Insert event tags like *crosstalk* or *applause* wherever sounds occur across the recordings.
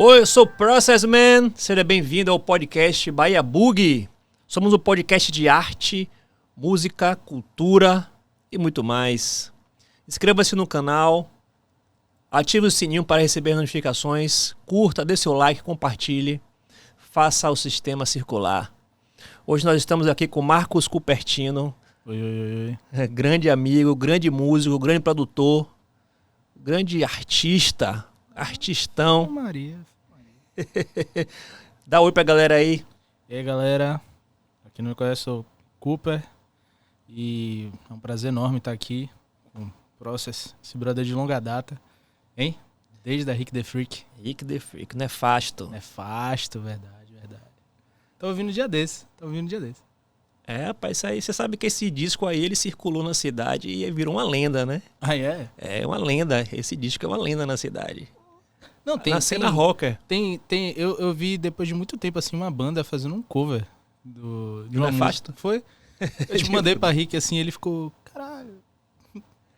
Oi, eu sou o Process Man, seja bem-vindo ao podcast Bahia Bug. Somos um podcast de arte, música, cultura e muito mais. Inscreva-se no canal, ative o sininho para receber notificações, curta, dê seu like, compartilhe, faça o sistema circular. Hoje nós estamos aqui com Marcos Cupertino, Oi, oi, oi, *laughs* grande amigo, grande músico, grande produtor, grande artista, artistão. Maria. *laughs* Dá oi pra galera aí. E aí, galera. Pra quem não me conhece, sou Cooper. E é um prazer enorme estar aqui com o Process, esse brother de longa data. Hein? Desde a Rick the Freak. Rick the Freak, nefasto. Nefasto, verdade, verdade. Tô ouvindo um dia desse. Tô ouvindo um dia desse. É, rapaz, isso aí, você sabe que esse disco aí, ele circulou na cidade e virou uma lenda, né? Ah, é? É uma lenda, esse disco é uma lenda na cidade. Não, tem. na tem, cena rocker. Tem, tem, eu, eu vi depois de muito tempo, assim, uma banda fazendo um cover do, de uma Nefasto? música. Foi? *laughs* Eu te mandei pra Rick, assim, ele ficou, caralho.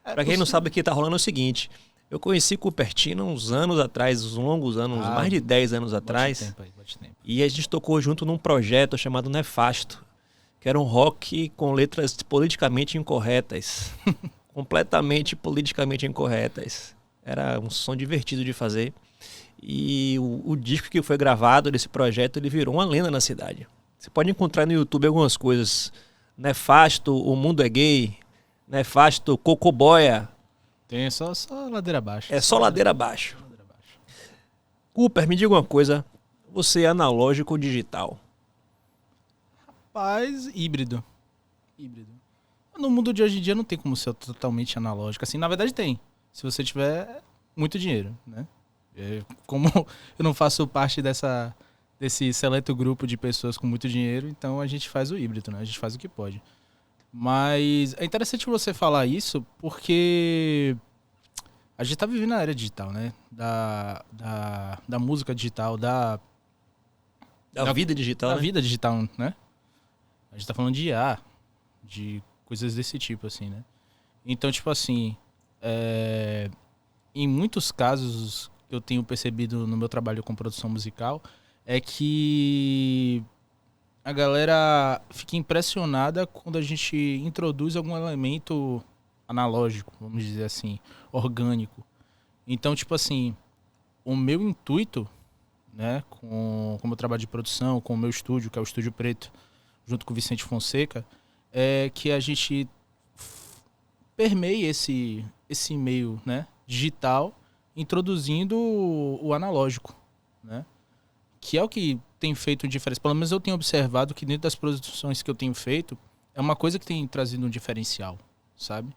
é Pra quem não sabe o que tá rolando é o seguinte, eu conheci Cupertino uns anos atrás, uns longos anos, Ah, mais de 10 anos atrás, tempo aí, e a gente tocou junto num projeto chamado Nefasto, que era um rock com letras politicamente incorretas. *laughs* completamente politicamente incorretas. Era um som divertido de fazer. E o, o disco que foi gravado desse projeto, ele virou uma lenda na cidade. Você pode encontrar no YouTube algumas coisas. Nefasto, O Mundo é Gay. Nefasto, Cocoboia. Tem só, só ladeira abaixo. É só ladeira abaixo. ladeira abaixo. Cooper, me diga uma coisa. Você é analógico ou digital? Rapaz, híbrido. Híbrido. No mundo de hoje em dia não tem como ser totalmente analógico. Assim, na verdade tem. Se você tiver muito dinheiro, né? É, como *laughs* eu não faço parte dessa, desse seleto grupo de pessoas com muito dinheiro, então a gente faz o híbrido, né? A gente faz o que pode. Mas é interessante você falar isso porque a gente tá vivendo a era digital, né? Da, da, da música digital, da, Da, Da- vida digital, da né? vida digital, né? A gente tá falando de IA, de coisas desse tipo, assim, né? Então, tipo assim, é, em muitos casos eu tenho percebido no meu trabalho com produção musical, é que a galera fica impressionada quando a gente introduz algum elemento analógico, vamos dizer assim, orgânico. Então, tipo assim, o meu intuito né, com, com o meu trabalho de produção, com o meu estúdio, que é o Estúdio Preto, junto com o Vicente Fonseca, é que a gente permeie esse, esse meio né, digital, introduzindo o, analógico, né? Que é o que tem feito diferença. Pelo menos eu tenho observado que dentro das produções que eu tenho feito, é uma coisa que tem trazido um diferencial, sabe?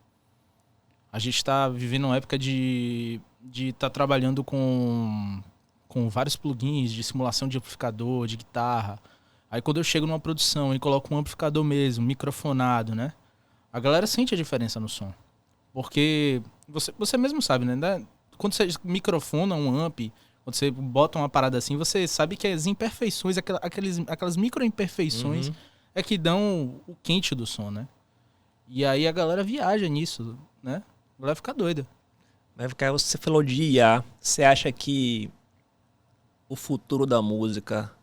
A gente está vivendo uma época de de estar trabalhando com com vários plugins de simulação de amplificador, de guitarra. Aí quando eu chego numa produção e coloco um amplificador mesmo, microfonado, né? A galera sente a diferença no som. Porque você, você mesmo sabe, né? Quando você microfona um amp, quando você bota uma parada assim, você sabe que as imperfeições, aquela- aqueles, aquelas micro imperfeições Uhum. é que dão o quente do som, né? E aí a galera viaja nisso, né? A galera fica doida. Vai ficar, você falou de IA. Você acha que o futuro da música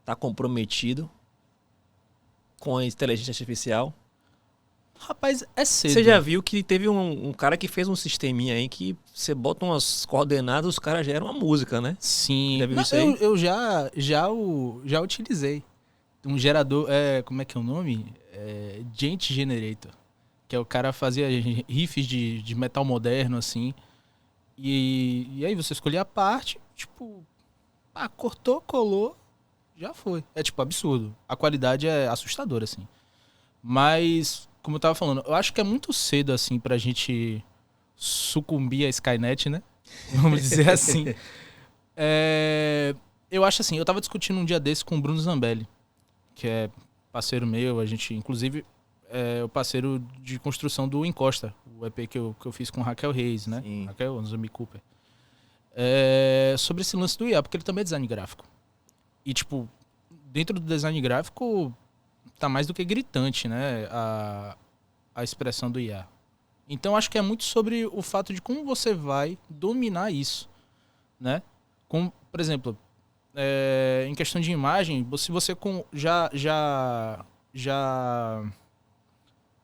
está comprometido com a inteligência artificial? Rapaz, é cedo. Você já viu que teve um, um cara que fez um sisteminha aí que você bota umas coordenadas, os caras geram uma música, né? Sim. Já viu Não, isso aí? eu, eu já, já, o, já utilizei. Um gerador, é, como é que é o nome? É, Gent Generator. Que é o cara fazia riffs de, de metal moderno, assim. E, e aí você escolhia a parte, tipo, ah, cortou, colou, já foi. É tipo absurdo. A qualidade é assustadora, assim. Mas, como eu tava falando, eu acho que é muito cedo, assim, pra gente sucumbir à Skynet, né? *laughs* Vamos dizer assim. É, eu acho assim, eu tava discutindo um dia desse com o Bruno Zambelli, que é parceiro meu, a gente, inclusive, é o parceiro de construção do Encosta, o EP que eu, que eu fiz com Raquel Reis, né? Sim. Raquel Zumbi Cooper. É, sobre esse lance do IA, porque ele também é design gráfico. E, tipo, dentro do design gráfico, tá mais do que gritante, né? A, a expressão do IA. Então, acho que é muito sobre o fato de como você vai dominar isso, né? Com, por exemplo, é, em questão de imagem, se você com, já já já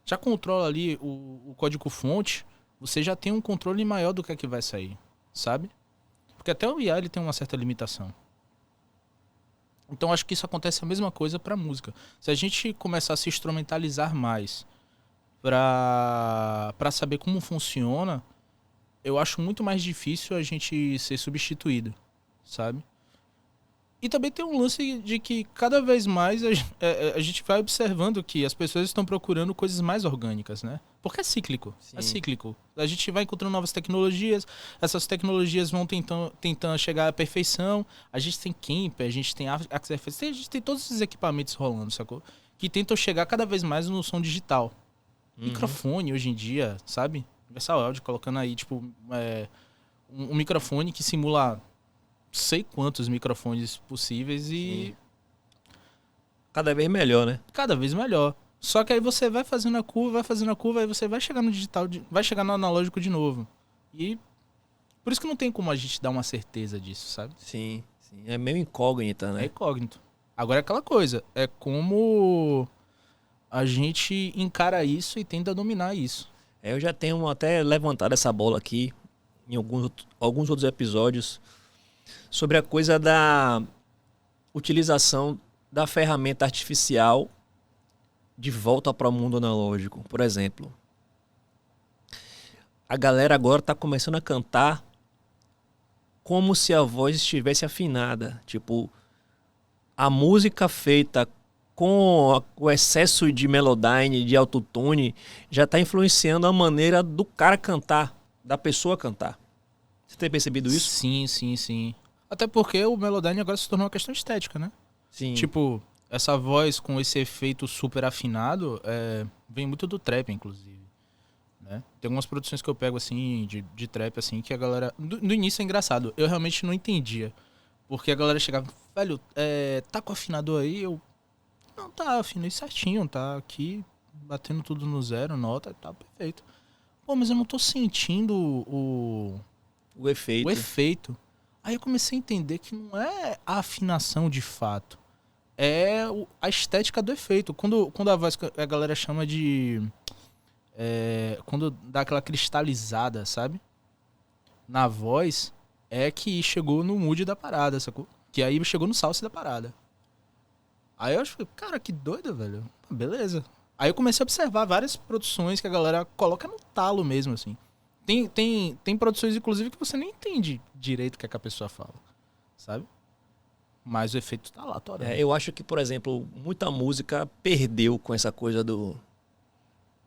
já controla ali o, o código fonte, você já tem um controle maior do que é que vai sair, sabe? Porque até o IA ele tem uma certa limitação. Então acho que isso acontece a mesma coisa para música. Se a gente começar a se instrumentalizar mais para saber como funciona, eu acho muito mais difícil a gente ser substituído, sabe? E também tem um lance de que cada vez mais a, a, é, é, a, gente vai observando que as pessoas estão procurando coisas mais orgânicas, né? Porque é cíclico. É Sim. É cíclico. A gente vai encontrando novas tecnologias, essas tecnologias vão tentando, tentando chegar à perfeição. A gente tem Camp, a gente tem Axel a gente tem todos esses equipamentos rolando, sacou? Que tentam chegar cada vez mais no som digital. Uhum. Microfone hoje em dia, sabe? Universal Audio colocando aí, tipo, é, um, um microfone que simula sei quantos microfones possíveis e. Sim. Cada vez melhor, né? Cada vez melhor. Só que aí você vai fazendo a curva, vai fazendo a curva, aí você vai chegar no digital, vai chegar no analógico de novo. E por isso que não tem como a gente dar uma certeza disso, sabe? Sim, sim. É meio incógnita, né? É incógnito. Agora é aquela coisa, é como a gente encara isso e tenta dominar isso. É, eu já tenho até levantado essa bola aqui em alguns, alguns outros episódios sobre a coisa da utilização da ferramenta artificial de volta para o mundo analógico. Por exemplo, a galera agora está começando a cantar como se a voz estivesse afinada. Tipo, a música feita com o excesso de melodyne, de autotune, já está influenciando a maneira do cara cantar, da pessoa cantar. Você tem percebido isso? Sim, sim, sim. Até porque o Melodyne agora se tornou uma questão estética, né? Sim. Tipo, essa voz com esse efeito super afinado é, vem muito do trap, inclusive. Né? Tem algumas produções que eu pego assim, de, de trap, assim, que a galera. No, início é engraçado. Eu realmente não entendia. Porque a galera chegava, velho, é, tá com afinador aí? Eu. Não, tá, afinei certinho, tá aqui, batendo tudo no zero, nota, tá perfeito. Pô, mas eu não tô sentindo o. O efeito. O efeito. Aí eu comecei a entender que não é a afinação de fato. É a estética do efeito. Quando, quando a voz a galera chama de. É, quando dá aquela cristalizada, sabe? Na voz, é que chegou no mood da parada, sacou? Que aí chegou no salse da parada. Aí eu acho, cara, que doido, velho. Beleza. Aí eu comecei a observar várias produções que a galera coloca no talo mesmo, assim. Tem, tem, tem produções, inclusive, que você nem entende direito o que, é que a pessoa fala, sabe? Mas o efeito tá lá, toda. É, eu acho que, por exemplo, muita música perdeu com essa coisa do,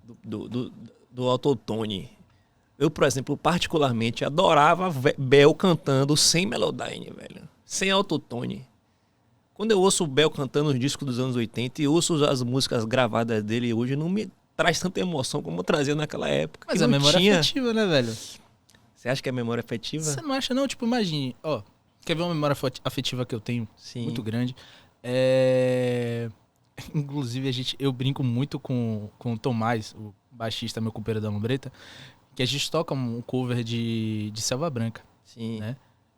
do, do, do, do autotune. Eu, por exemplo, particularmente adorava Bel cantando sem Melodyne, velho. Sem autotune. Quando eu ouço o Bel cantando os discos dos anos 80 e ouço as músicas gravadas dele hoje, não me traz tanta emoção como trazia naquela época. Mas a memória tinha... afetiva, né, velho? Você acha que é memória afetiva? Você não acha, não? Tipo, imagine, ó. Quer ver uma memória afetiva que eu tenho? Sim. Muito grande. É... *laughs* Inclusive, a gente, eu brinco muito com, com o Tomás, o baixista, meu companheiro da Lombreta, que a gente toca um cover de, de Selva Branca. Sim. Né?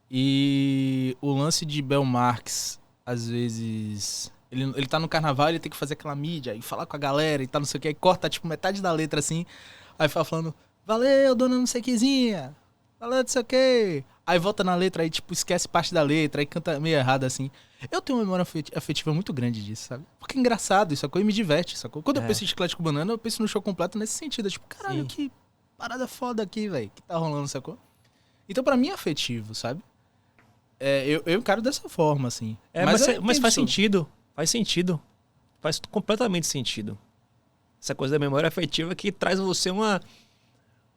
E o lance de Bel Marx, às vezes, ele, ele tá no carnaval, ele tem que fazer aquela mídia e falar com a galera e tal, não sei o que. Aí corta, tipo, metade da letra assim. Aí fala falando, valeu, dona não sei quezinha. Valeu, não sei o que. Aí volta na letra, aí, tipo, esquece parte da letra, aí canta meio errado assim. Eu tenho uma memória afetiva muito grande disso, sabe? Porque é engraçado, isso e me diverte, sacou? Quando é. eu penso em chiclete com banana, eu penso no show completo nesse sentido. Tipo, caralho, Sim. que parada foda aqui, velho. Que tá rolando, sacou? Então, pra mim é afetivo, sabe? É, eu, eu encaro dessa forma, assim. É, mas, mas, mas faz sentido. Faz sentido. Faz completamente sentido. Essa coisa da memória afetiva que traz você uma,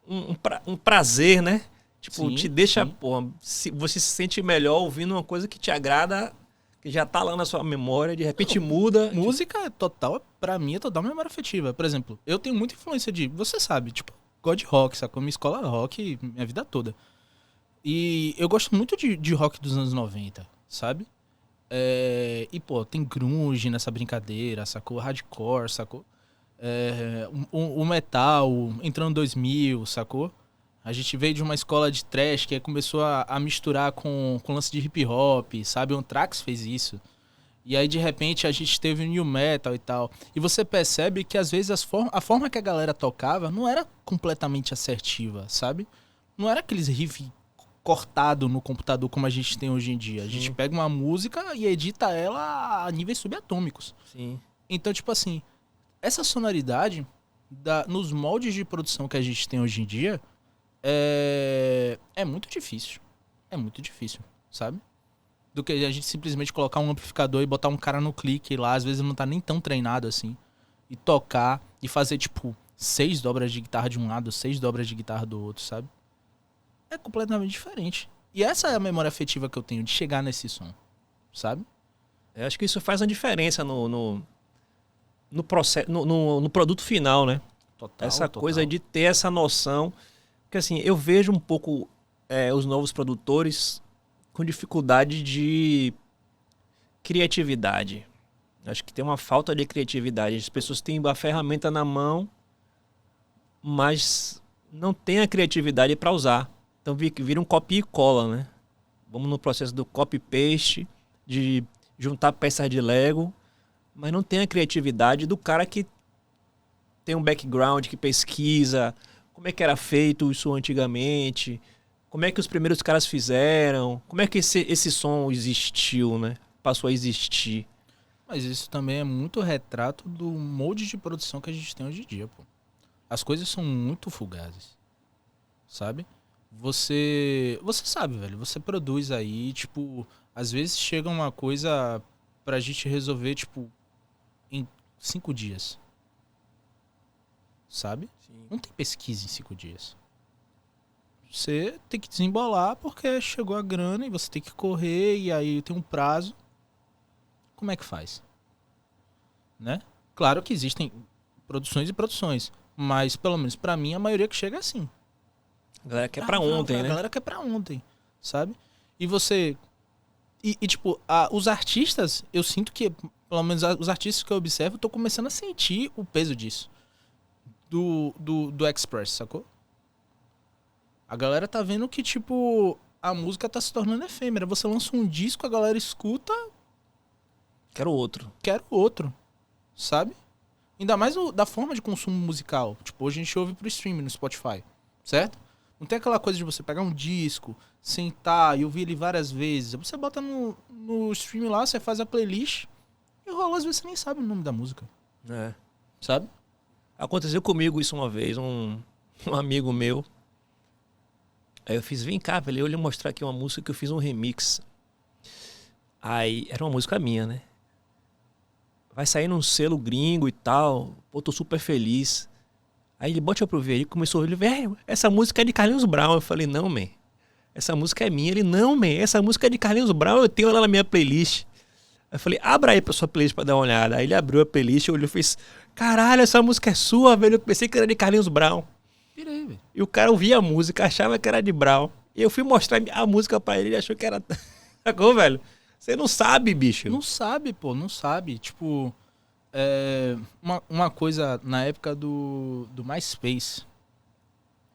um, um, pra, um prazer, né? Tipo, sim, te deixa. Pô, se, você se sente melhor ouvindo uma coisa que te agrada, que já tá lá na sua memória, de repente muda. Música total, pra mim, é total memória afetiva. Por exemplo, eu tenho muita influência de. Você sabe, tipo, God Rock, sacou? Minha escola rock minha vida toda. E eu gosto muito de, de rock dos anos 90, sabe? É, e, pô, tem grunge nessa brincadeira, sacou? Hardcore, sacou? É, o, o, metal entrando 2000, sacou? A gente veio de uma escola de trash que começou a, a misturar com, com lance de hip hop, sabe? O Anthrax fez isso. E aí, de repente, a gente teve o new metal e tal. E você percebe que, às vezes, as form a forma que a galera tocava não era completamente assertiva, sabe? Não era aqueles riff cortado no computador como a gente tem hoje em dia. A gente Sim. pega uma música e edita ela a níveis subatômicos. Sim. Então, tipo assim, essa sonoridade da, nos moldes de produção que a gente tem hoje em dia é, é muito difícil. É muito difícil, sabe? Do que a gente simplesmente colocar um amplificador e botar um cara no clique lá, às vezes não tá nem tão treinado assim. E tocar e fazer, tipo, seis dobras de guitarra de um lado, seis dobras de guitarra do outro, sabe? É completamente diferente. E essa é a memória afetiva que eu tenho de chegar nesse som, sabe? Eu acho que isso faz uma diferença no, no, no processo, no, no, no produto final, né? Total. essa total. coisa de ter essa noção. Porque assim, eu vejo um pouco é, os novos produtores com dificuldade de criatividade. Acho que tem uma falta de criatividade. As pessoas têm a ferramenta na mão, mas não tem a criatividade para usar. Então vi- vira um copia e cola, né? Vamos no processo do copy-paste, de juntar peças de Lego, mas não tem a criatividade do cara que tem um background, que pesquisa como é que era feito isso antigamente, como é que os primeiros caras fizeram, como é que esse, esse som existiu, né? Passou a existir. Mas isso também é muito retrato do molde de produção que a gente tem hoje em dia, pô. As coisas são muito fugazes. Sabe? Você. Você sabe, velho. Você produz aí, tipo. Às vezes chega uma coisa pra gente resolver, tipo, em cinco dias. Sabe? Não tem pesquisa em cinco dias. Você tem que desembolar porque chegou a grana e você tem que correr e aí tem um prazo. Como é que faz? Né? Claro que existem produções e produções, mas pelo menos pra mim a maioria que chega é assim. A galera quer Ah, pra não, ontem, A né? galera quer pra ontem, sabe? E você. E, e, tipo, a- os artistas, eu sinto que, pelo menos a- os artistas que eu observo, eu tô começando a sentir o peso disso. Do, do, do Express, sacou? A galera tá vendo que, tipo, a música tá se tornando efêmera. Você lança um disco, a galera escuta, Quero outro. quero outro, sabe? Ainda mais o- da forma de consumo musical. Tipo, hoje a gente ouve pro streaming no Spotify, certo? Não tem aquela coisa de você pegar um disco, sentar e ouvir ele várias vezes. Você bota no, no stream lá, você faz a playlist e rola, às vezes você nem sabe o nome da música, É. sabe? Aconteceu comigo isso uma vez, um, um amigo meu. Aí eu fiz, vem cá, velho, eu lhe mostrar aqui uma música que eu fiz um remix. Aí, era uma música minha, né? Vai sair num selo gringo e tal. Pô, tô super feliz. Aí ele bota pra eu ver, ele começou a ouvir, velho, essa música é de Carlinhos Brown. Eu falei, não, man, essa música é minha. Ele, não, man, essa música é de Carlinhos Brown, eu tenho ela na minha playlist. Aí eu falei, abra aí pra sua playlist pra dar uma olhada. Aí ele abriu a playlist, olhou e fez, caralho, essa música é sua, velho. Eu pensei que era de Carlinhos Brown. Virei, velho. E o cara ouvia a música, achava que era de Brown. E eu fui mostrar a música pra ele, ele achou que era. *laughs* Sacou, velho? Você não sabe, bicho. Não sabe, pô, não sabe. Tipo, é, uma, uma coisa na época do, do MySpace.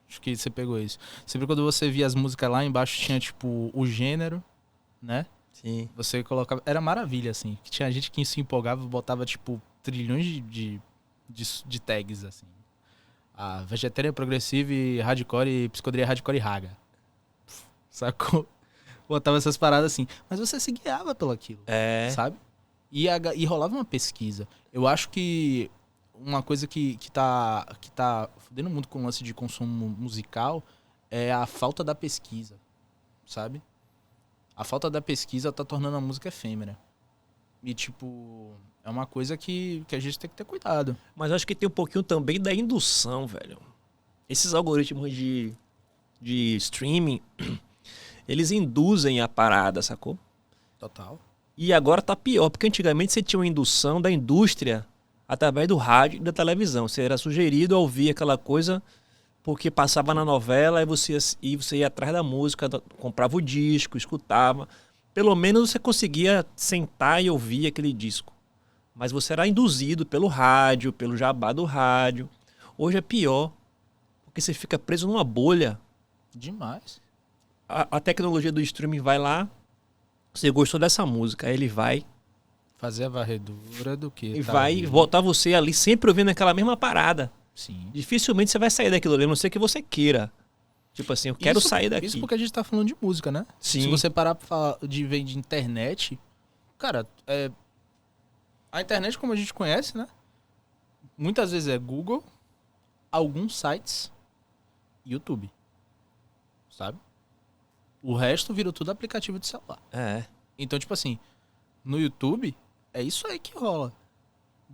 Acho que você pegou isso. Sempre quando você via as músicas lá embaixo tinha, tipo, o gênero, né? Sim. Você colocava. Era maravilha, assim. Que tinha gente que se empolgava e botava, tipo, trilhões de, de, de, de tags, assim. A Vegetarian Progressive, Hardcore, e Psicodelia Hardcore e Raga. Sacou? Botava essas paradas assim. Mas você se guiava pelo aquilo É. sabe? E, a e rolava uma pesquisa. Eu acho que uma coisa que, que, tá, que tá fudendo muito com o lance de consumo musical é a falta da pesquisa, sabe? A falta da pesquisa tá tornando a música efêmera. E, tipo, é uma coisa que, que a gente tem que ter cuidado. Mas acho que tem um pouquinho também da indução, velho. Esses algoritmos de, de streaming, *clears throat* eles induzem a parada, sacou? Total. E agora tá pior, porque antigamente você tinha uma indução da indústria através do rádio e da televisão. Você era sugerido a ouvir aquela coisa porque passava na novela e você, ia- e você ia atrás da música, comprava o disco, escutava. Pelo menos você conseguia sentar e ouvir aquele disco. Mas você era induzido pelo rádio, pelo jabá do rádio. Hoje é pior, porque você fica preso numa bolha Demais. A, a tecnologia do streaming vai lá, você gostou dessa música, aí ele vai Fazer a varredura do que. e tá vai ali. voltar você ali sempre ouvindo aquela mesma parada. Sim. Dificilmente você vai sair daquilo ali, a não ser que você queira. Tipo assim, eu quero Isso- sair daqui. Isso porque a gente tá falando de música, né? Sim. Se você parar pra falar de ver de internet, cara, é, a internet como a gente conhece, né? Muitas vezes é Google, alguns sites, YouTube. Sabe? O resto virou tudo aplicativo de celular. É. Então, tipo assim, no YouTube, é isso aí que rola.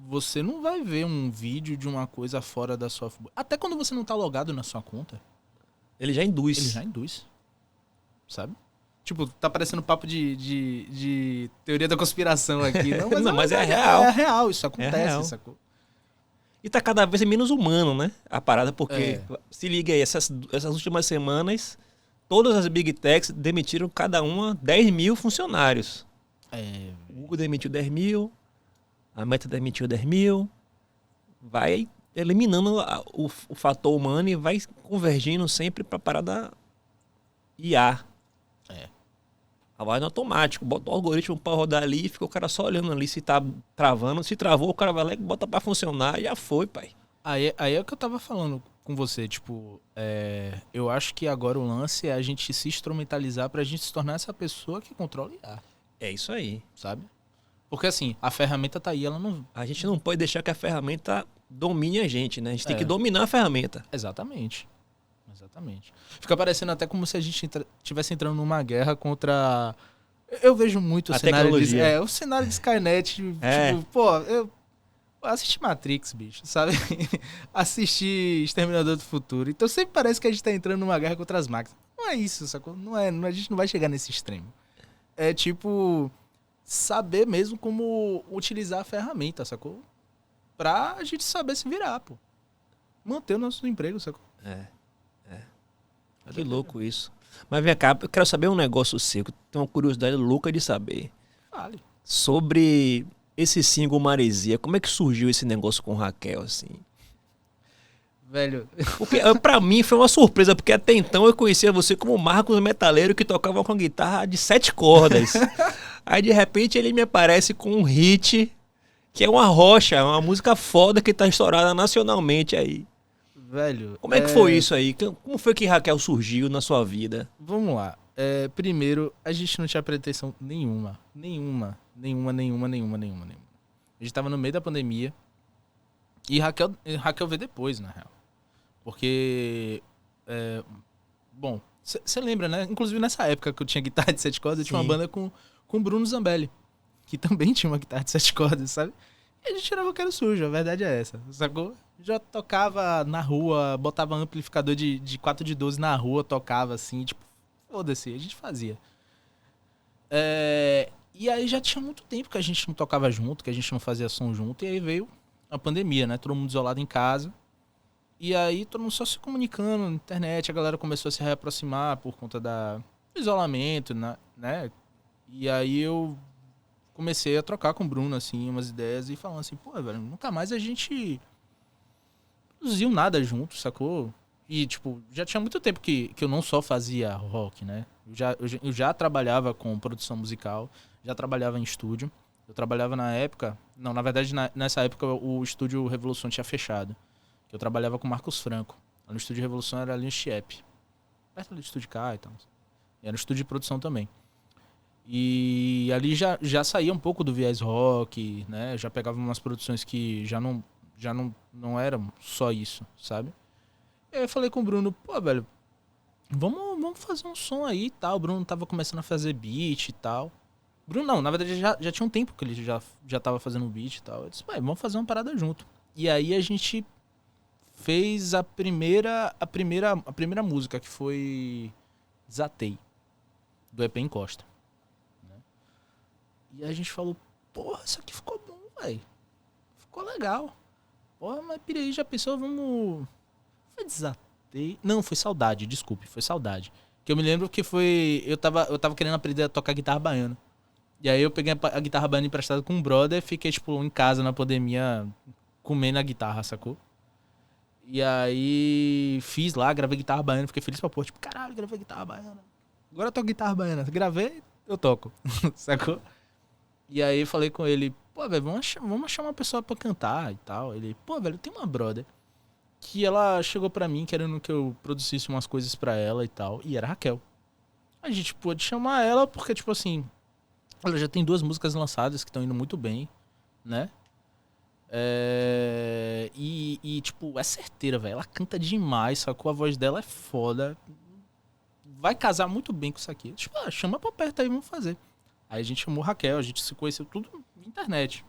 Você não vai ver um vídeo de uma coisa fora da sua. Até quando você não tá logado na sua conta, Ele já induz. ele já induz. Sabe? Tipo, tá parecendo papo de, de, de teoria da conspiração aqui. *laughs* Não, mas, Não, é, mas é verdade, real. É real, isso acontece, real. sacou? E tá cada vez menos humano, né? A parada, porque É. se liga aí, essas, essas últimas semanas, todas as Big Techs demitiram cada uma 10 mil funcionários. É, O Google demitiu 10 mil, a Meta demitiu 10 mil. Vai eliminando a- o, o fator humano e vai convergindo sempre pra parada IA. É. Vai no automático, bota o algoritmo pra rodar ali e fica o cara só olhando ali se tá travando. Se travou, o cara vai lá e bota pra funcionar e já foi, pai. Aí, aí é o que eu tava falando com você, tipo, é, eu acho que agora o lance é a gente se instrumentalizar pra gente se tornar essa pessoa que controla IA, É isso aí. sabe? Porque assim, a ferramenta tá aí, ela não. A gente não pode deixar que a ferramenta domine a gente, né? A gente tem É. que dominar a ferramenta. Exatamente. Exatamente. Fica parecendo até como se a gente entra- tivesse entrando numa guerra contra. Eu vejo muito o A cenário de. tecnologia. É, o cenário de Skynet. É. Tipo, pô, eu. Assisti Matrix, bicho, sabe? *laughs* Assisti Exterminador do Futuro. Então sempre parece que a gente tá entrando numa guerra contra as máquinas. Não é isso, sacou? Não é, não- a gente não vai chegar nesse extremo. É tipo. Saber mesmo como utilizar a ferramenta, sacou? Pra gente saber se virar, pô. Manter o nosso emprego, sacou? É. É. Que louco isso. Mas vem cá, eu quero saber um negócio seu, que tenho uma curiosidade louca de saber. Vale. Sobre esse single Maresia. Como é que surgiu esse negócio com Raquel, assim? Velho, Porque eh, pra mim foi uma surpresa, porque até então eu conhecia você como Marcos Metaleiro que tocava com guitarra de sete cordas. *laughs* Aí de repente ele me aparece com um hit que é uma rocha, uma música foda que tá estourada nacionalmente aí. velho. Como é que foi isso aí? Como foi que Raquel surgiu na sua vida? Vamos lá. É, primeiro, a gente não tinha pretensão nenhuma. Nenhuma. Nenhuma, nenhuma, nenhuma, nenhuma, nenhuma. A gente tava no meio da pandemia. E Raquel, Raquel veio depois, na real. Porque. é, bom, você lembra, né? Inclusive nessa época que eu tinha guitarra de sete cordas, eu tinha uma banda com com o Bruno Zambelli. Que também *laughs* tinha uma guitarra de sete cordas, sabe? E a gente tirava o que era sujo, a verdade é essa, sacou? Já tocava na rua, botava amplificador de, de 4 de 12 na rua, tocava assim, tipo, foda-se, a gente fazia. É, e aí já tinha muito tempo que a gente não tocava junto, que a gente não fazia som junto, e aí veio a pandemia, né? Todo mundo isolado em casa. E aí todo mundo só se comunicando na internet, a galera começou a se reaproximar por conta da do isolamento, né? E aí eu comecei a trocar com o Bruno, assim, umas ideias e falando assim, pô, velho, nunca mais a gente produziu nada junto, sacou? E, tipo, já tinha muito tempo que, que eu não só fazia rock, né? Eu já, eu, eu já trabalhava com produção musical, já trabalhava em estúdio. Eu trabalhava na época... Não, na verdade, na- nessa época o estúdio Revolução tinha fechado. Eu trabalhava com Marcos Franco. No estúdio Revolução era ali em Chiep. Perto do estúdio K e tal. Era um estúdio de produção também. E ali já, já saía um pouco do viés rock, né? Já pegava umas produções que já não, já não, não eram só isso, sabe? Aí eu falei com o Bruno, pô, velho, vamos, vamos fazer um som aí e tal. O Bruno tava começando a fazer beat e tal. Bruno não, na verdade já, já tinha um tempo que ele já, já tava fazendo beat e tal. Eu disse, pai, vamos fazer uma parada junto. E aí a gente fez a primeira, a primeira, a primeira música, que foi Zatei, do EP Encosta. né? E a gente falou, porra, isso aqui ficou bom, velho. Ficou legal. Porra, mas pirei, já pensou, vamos... Foi Desatei? Não, foi Saudade, desculpe, foi Saudade. Que eu me lembro que foi... Eu tava, eu tava querendo aprender a tocar guitarra baiana. E aí eu peguei a, guitarra baiana emprestada com um brother, fiquei, tipo, em casa na pandemia, comendo a guitarra, sacou? E aí fiz lá, gravei guitarra baiana, fiquei feliz pra pôr. Tipo, caralho, gravei guitarra baiana. Agora eu toco guitarra baiana. Gravei, eu toco. *laughs* Sacou? E aí falei com ele, pô, velho, vamos, achar, vamos achar uma pessoa pra cantar e tal. Ele, pô, velho, tem uma brother que ela chegou pra mim querendo que eu produzisse umas coisas pra ela e tal. E era a Raquel. A gente pôde chamar ela porque, tipo assim, ela já tem duas músicas lançadas que estão indo muito bem, né? É... E, e, tipo, é certeira, velho. Ela canta demais, sacou? A voz dela é foda. Vai casar muito bem com isso aqui. Tipo, ah, chama pra perto aí, vamos fazer. Aí a gente chamou Raquel, a gente se conheceu tudo na internet.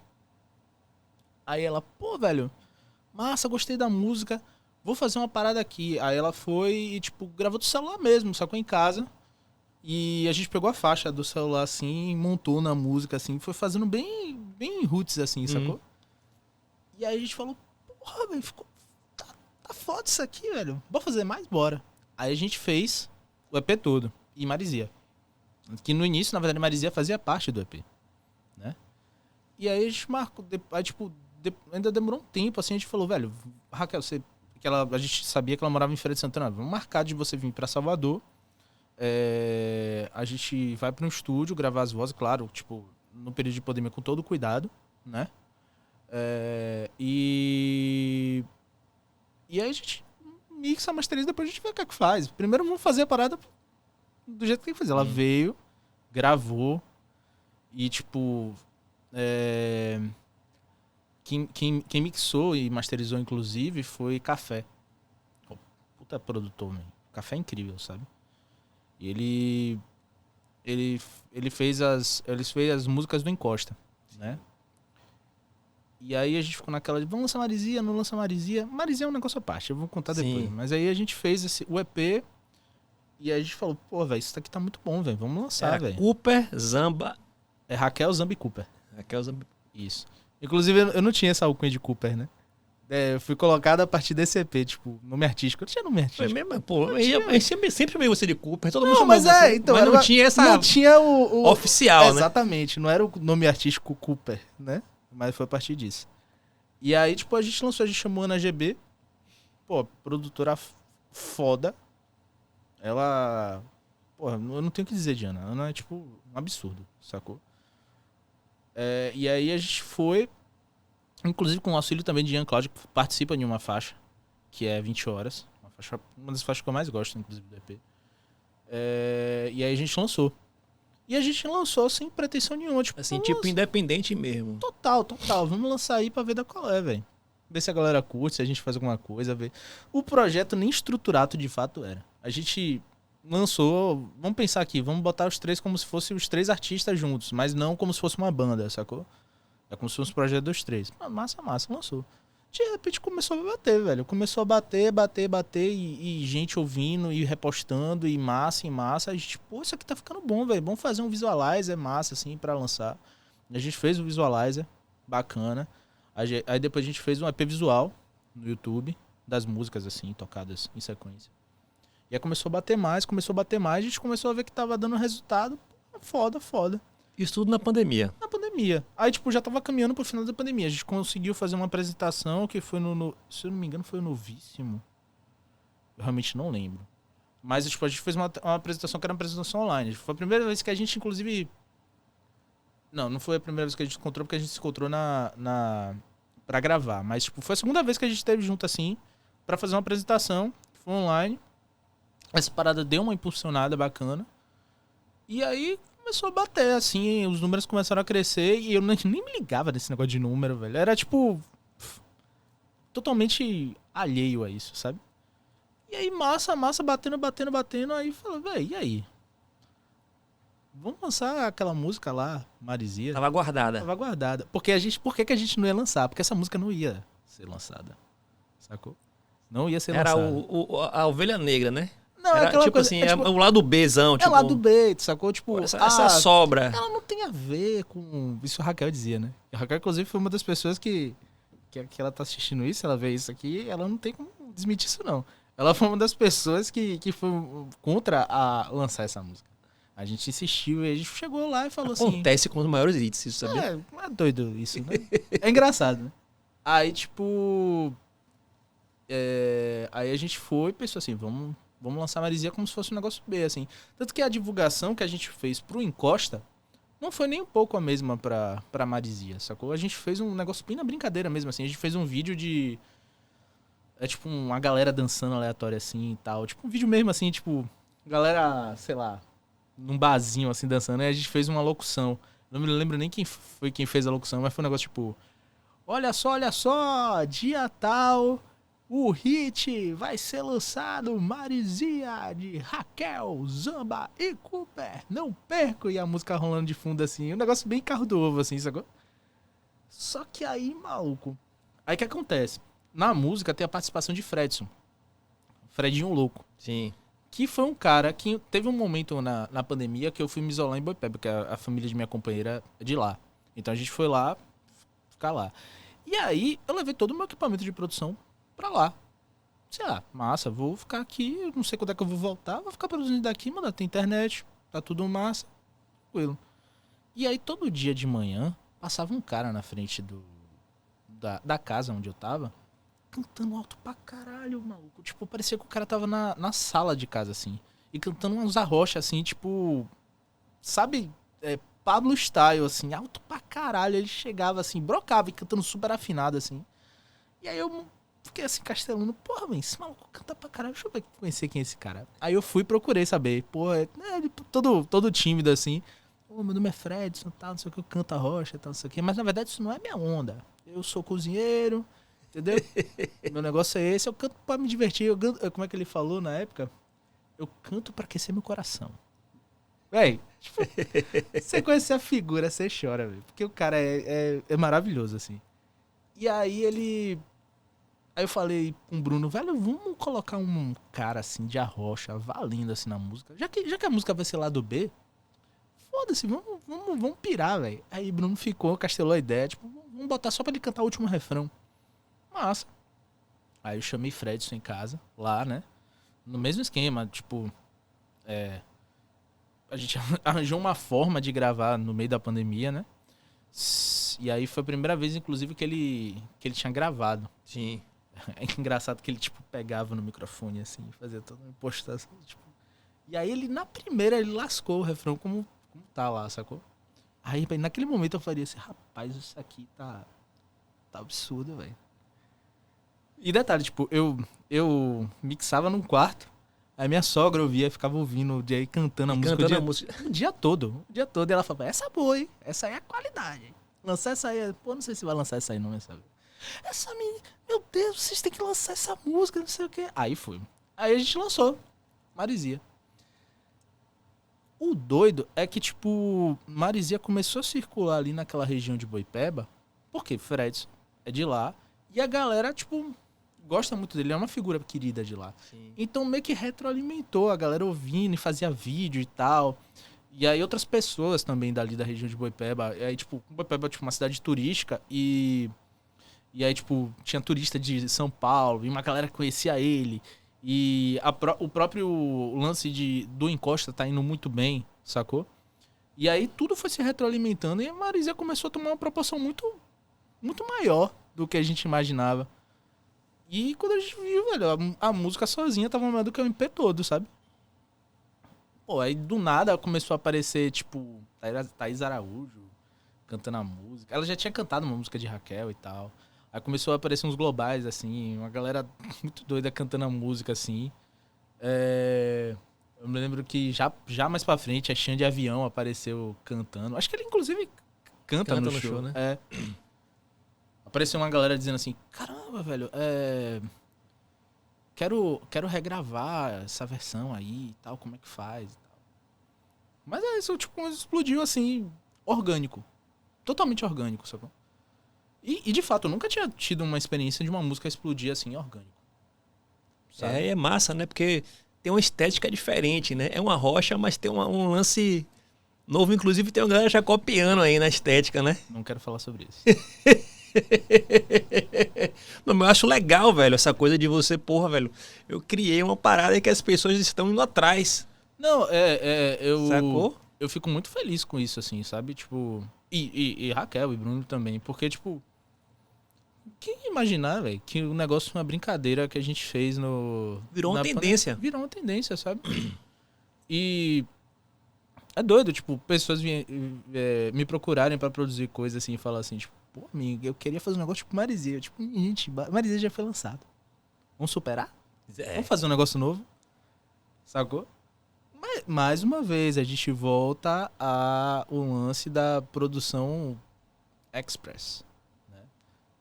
Aí ela, pô, velho, massa, gostei da música, vou fazer uma parada aqui. Aí ela foi e, tipo, gravou do celular mesmo, sacou em casa. E a gente pegou a faixa do celular assim, montou na música assim, foi fazendo bem, bem roots assim, uhum. sacou? E aí a gente falou, porra, velho, ficou. Tá, tá foda isso aqui, velho. Bora fazer mais? Bora. Aí a gente fez o EP todo. E Marizia. Que no início, na verdade, Marizia fazia parte do EP. Né? E aí a gente marcou. Aí, tipo, ainda demorou um tempo, assim, a gente falou, velho, Raquel, você. Que ela, a gente sabia que ela morava em Feira de Santana. Vamos marcar de você vir para Salvador. É, a gente vai para um estúdio gravar as vozes, claro, tipo, no período de pandemia com todo cuidado, né? É, e. E aí a gente mixa, masteriza, depois a gente vê o que é que faz. Primeiro vamos fazer a parada do jeito que tem que fazer. Ela hum. veio, gravou e, tipo. É, quem, quem, quem mixou e masterizou, inclusive, foi Café. puta produtor, man. Café é incrível, sabe? E ele. Ele, ele fez as. Ele fez as músicas do Encosta, né? E aí a gente ficou naquela de, vamos lançar Marizia, não lança Marizia. Marizia é um negócio à parte, eu vou contar Sim. depois. Mas aí a gente fez esse, o EP e aí a gente falou, pô, velho, isso aqui tá muito bom, velho, vamos lançar, velho. Cooper, Zamba... É Raquel, Zamba e Cooper. Raquel, Zamba... Isso. Inclusive, eu não tinha essa alcunha de Cooper, né? É, eu fui colocado a partir desse EP, tipo, nome artístico. Eu não tinha nome artístico. Foi mesmo, pô. Eu, sempre, sempre chamei você de Cooper, todo mundo não, mas é, você. então. Mas não tinha essa. Não tinha o. o oficial, né? Exatamente, não era o nome artístico Cooper, né? Mas foi a partir disso. E aí, tipo, a gente lançou, a gente chamou Ana GB. Pô, produtora foda. Ela. Pô, eu não tenho o que dizer de Ana. Ana é, tipo, um absurdo, sacou? É, e aí a gente foi, inclusive com o auxílio também de Ian Claudio, que participa de uma faixa, que é 20 horas. Uma, faixa, uma das faixas que eu mais gosto, inclusive, do EP. É, e aí a gente lançou. E a gente lançou sem pretensão nenhuma. Tipo, assim, tipo, lançar. independente mesmo. Total, total. Vamos lançar aí pra ver da qual é, velho. Ver se a galera curte, se a gente faz alguma coisa, ver. O projeto nem estruturado de fato era. A gente lançou. Vamos pensar aqui, vamos botar os três como se fossem os três artistas juntos, mas não como se fosse uma banda, sacou? É como se fosse um projeto dos três. Massa, massa, lançou de repente começou a bater, velho. Começou a bater, bater, bater e, e, gente ouvindo e repostando e massa em massa. A gente, pô, isso aqui tá ficando bom, velho. Vamos fazer um visualizer massa assim para lançar. A gente fez o visualizer, bacana. Aí depois a gente fez um EP visual no YouTube das músicas assim, tocadas em sequência. E aí começou a bater mais, começou a bater mais, a gente começou a ver que tava dando resultado. Foda, foda. Isso tudo na pandemia. Na pandemia. Aí, tipo, já tava caminhando pro final da pandemia. A gente conseguiu fazer uma apresentação que foi no. no se eu não me engano, foi o Novíssimo. Eu realmente não lembro. Mas, tipo, a gente fez uma, uma apresentação que era uma apresentação online. Foi a primeira vez que a gente, inclusive. Não, não foi a primeira vez que a gente se encontrou, porque a gente se encontrou na. na pra gravar. Mas, tipo, foi a segunda vez que a gente esteve junto assim, para fazer uma apresentação. Foi online. Essa parada deu uma impulsionada bacana. E aí começou a bater, assim, os números começaram a crescer e eu nem, nem me ligava desse negócio de número, velho. Era tipo. Totalmente alheio a isso, sabe? E aí, massa, massa, batendo, batendo, batendo. Aí falou, velho, e aí? Vamos lançar aquela música lá, Marizia. Tava guardada. Tava guardada. Porque a gente, por que, que a gente não ia lançar? Porque essa música não ia ser lançada. Sacou? Não ia ser Era lançada. Era a ovelha negra, né? Não, é aquela tipo coisa, assim, é, é, tipo, o lado Bzão, tipo... É o lado B, sacou? Tipo, essa, ah, essa, sobra. Ela não tem a ver com... Isso a Raquel dizia, né? A Raquel, inclusive, foi uma das pessoas que... Que, que ela tá assistindo isso, ela vê isso aqui, ela não tem como desmentir isso, não. Ela foi uma das pessoas que, que foi contra a lançar essa música. A gente insistiu e a gente chegou lá e falou Acontece assim... Acontece com os maiores hits, isso sabia? É, é doido isso, né? é engraçado, né? Aí, tipo... é, aí a gente foi e pensou assim, vamos, vamos lançar Marizia como se fosse um negócio B, assim. Tanto que a divulgação que a gente fez pro Encosta não foi nem um pouco a mesma pra, pra Marizia, sacou? A gente fez um negócio bem na brincadeira mesmo, assim. A gente fez um vídeo de... É tipo uma galera dançando aleatória assim e tal. Tipo um vídeo mesmo assim, tipo... Galera, sei lá, num barzinho assim dançando. Aí a gente fez uma locução. Não me lembro nem quem foi quem fez a locução, mas foi um negócio tipo... Olha só, olha só, dia tal, o hit vai ser lançado Marizia de Raquel, Zamba e Cooper. Não perco! E a música rolando de fundo assim, um negócio bem carro do ovo assim, sacou? Só que aí, maluco. Aí o que acontece? Na música tem a participação de Fredson. Fredinho Louco. Sim. Que foi um cara que teve um momento na, na pandemia que eu fui me isolar em Boipeba, porque a, a família de minha companheira é de lá. Então a gente foi lá, ficar lá. E aí eu levei todo o meu equipamento de produção pra lá. Sei lá, massa, vou ficar aqui, não sei quando é que eu vou voltar, vou ficar produzindo daqui, mano, tem internet, tá tudo massa, tranquilo. E aí todo dia de manhã passava um cara na frente do da, da casa onde eu tava, cantando alto pra caralho, maluco. Tipo, parecia que o cara tava na, na sala de casa, assim. E cantando uns arrocha, assim, tipo. Sabe? É, Pablo Style, assim, alto pra caralho. Ele chegava assim, brocava e cantando super afinado, assim. E aí eu fiquei assim, castelando, porra, velho, esse maluco canta pra caralho. Deixa eu ver, conhecer quem é esse cara. Aí eu fui e procurei saber. Porra, é, ele todo, todo tímido, assim. Ô, meu nome é Fredson, tal, não sei o que, eu canto a rocha, tal, não sei o que. Mas na verdade isso não é minha onda. Eu sou cozinheiro, entendeu? *laughs* meu negócio é esse, eu canto pra me divertir. Eu canto, como é que ele falou na época? Eu canto pra aquecer meu coração. Véi, tipo, *laughs* você conhecer a figura, você chora, velho. Porque o cara é, é, é maravilhoso, assim. E aí ele. Aí eu falei com o Bruno, velho, vamos colocar um cara assim de arrocha, valendo assim na música. Já que, já que a música vai ser lá do B, foda-se, vamos, vamos, vamos pirar, velho. Aí Bruno ficou, castelou a ideia, tipo, vamos botar só pra ele cantar o último refrão. Massa. Aí eu chamei Fredson em casa, lá, né? No mesmo esquema, tipo. É, a gente *laughs* arranjou uma forma de gravar no meio da pandemia, né? E aí foi a primeira vez, inclusive, que ele, que ele tinha gravado. Sim. *laughs* É engraçado que ele, tipo, pegava no microfone, assim, fazia toda uma impostação, tipo... E aí ele, na primeira, ele lascou o refrão como, como tá lá, sacou? Aí, naquele momento eu faria assim, rapaz, isso aqui tá... Tá absurdo, velho. E detalhe, tipo, eu, eu mixava num quarto, Aí minha sogra ouvia, ficava ouvindo o dia cantando a E música, cantando o dia, a música. *laughs* o dia todo. O dia todo. E ela falava, essa é boa, hein? Essa aí é a qualidade. Lançar essa aí. Pô, não sei se vai lançar essa aí, não, mas sabe? Essa menina. Meu Deus, vocês têm que lançar essa música, não sei o quê. Aí foi. Aí a gente lançou. Marizia. O doido é que, tipo, Marizia começou a circular ali naquela região de Boipeba. Porque Fredson é de lá. E a galera, tipo, gosta muito dele. É uma figura querida de lá. Sim. Então meio que retroalimentou a galera ouvindo e fazia vídeo e tal. E aí outras pessoas também dali da região de Boipeba. Aí, tipo, Boipeba é tipo, uma cidade turística e. E aí, tipo, tinha turista de São Paulo e uma galera que conhecia ele. E a pró- o próprio lance de, do Encosta tá indo muito bem, sacou? E aí tudo foi se retroalimentando e a Marisa começou a tomar uma proporção muito, muito maior do que a gente imaginava. E quando a gente viu, velho, a, a música sozinha tava maior do que o MP todo, sabe? Pô, aí do nada começou a aparecer, tipo, Thaís Araújo cantando a música. Ela já tinha cantado uma música de Raquel e tal. Aí começou a aparecer uns globais, assim, uma galera *laughs* muito doida cantando a música, assim. É, Eu me lembro que já, já mais pra frente a Xande Avião apareceu cantando. Acho que ele, inclusive, canta, Canta no, no show. show, né? É. Apareceu uma galera dizendo assim, caramba, velho, é... Quero, quero regravar essa versão aí e tal, como é que faz e tal. Mas é isso, tipo, explodiu assim, orgânico. Totalmente orgânico, sacou? E, e, de fato, eu nunca tinha tido uma experiência de uma música explodir assim, orgânico. Sabe? É, é massa, né? Porque tem uma estética diferente, né? É uma rocha, mas tem uma- um lance novo. Inclusive, tem uma galera já copiando aí na estética, né? Não quero falar sobre isso. *laughs* Não, eu acho legal, velho, essa coisa de você, porra, velho. Eu criei uma parada que as pessoas estão indo atrás. Não, é, é eu. Sacou? Eu fico muito feliz com isso, assim, sabe? Tipo. E, e, e Raquel e Bruno também. Porque, tipo. Quem imaginar, velho, que o negócio foi uma brincadeira que a gente fez no. Virou uma tendência. pandemia. Virou uma tendência, sabe? E. É doido, tipo, pessoas é, me procurarem pra produzir coisa assim e falar assim, tipo, pô, amigo, eu queria fazer um negócio tipo Marizia. Tipo, gente, Marizia já foi lançado. Vamos superar? É. Vamos fazer um negócio novo? Sacou? Mas, mais uma vez, a gente volta a o lance da produção express.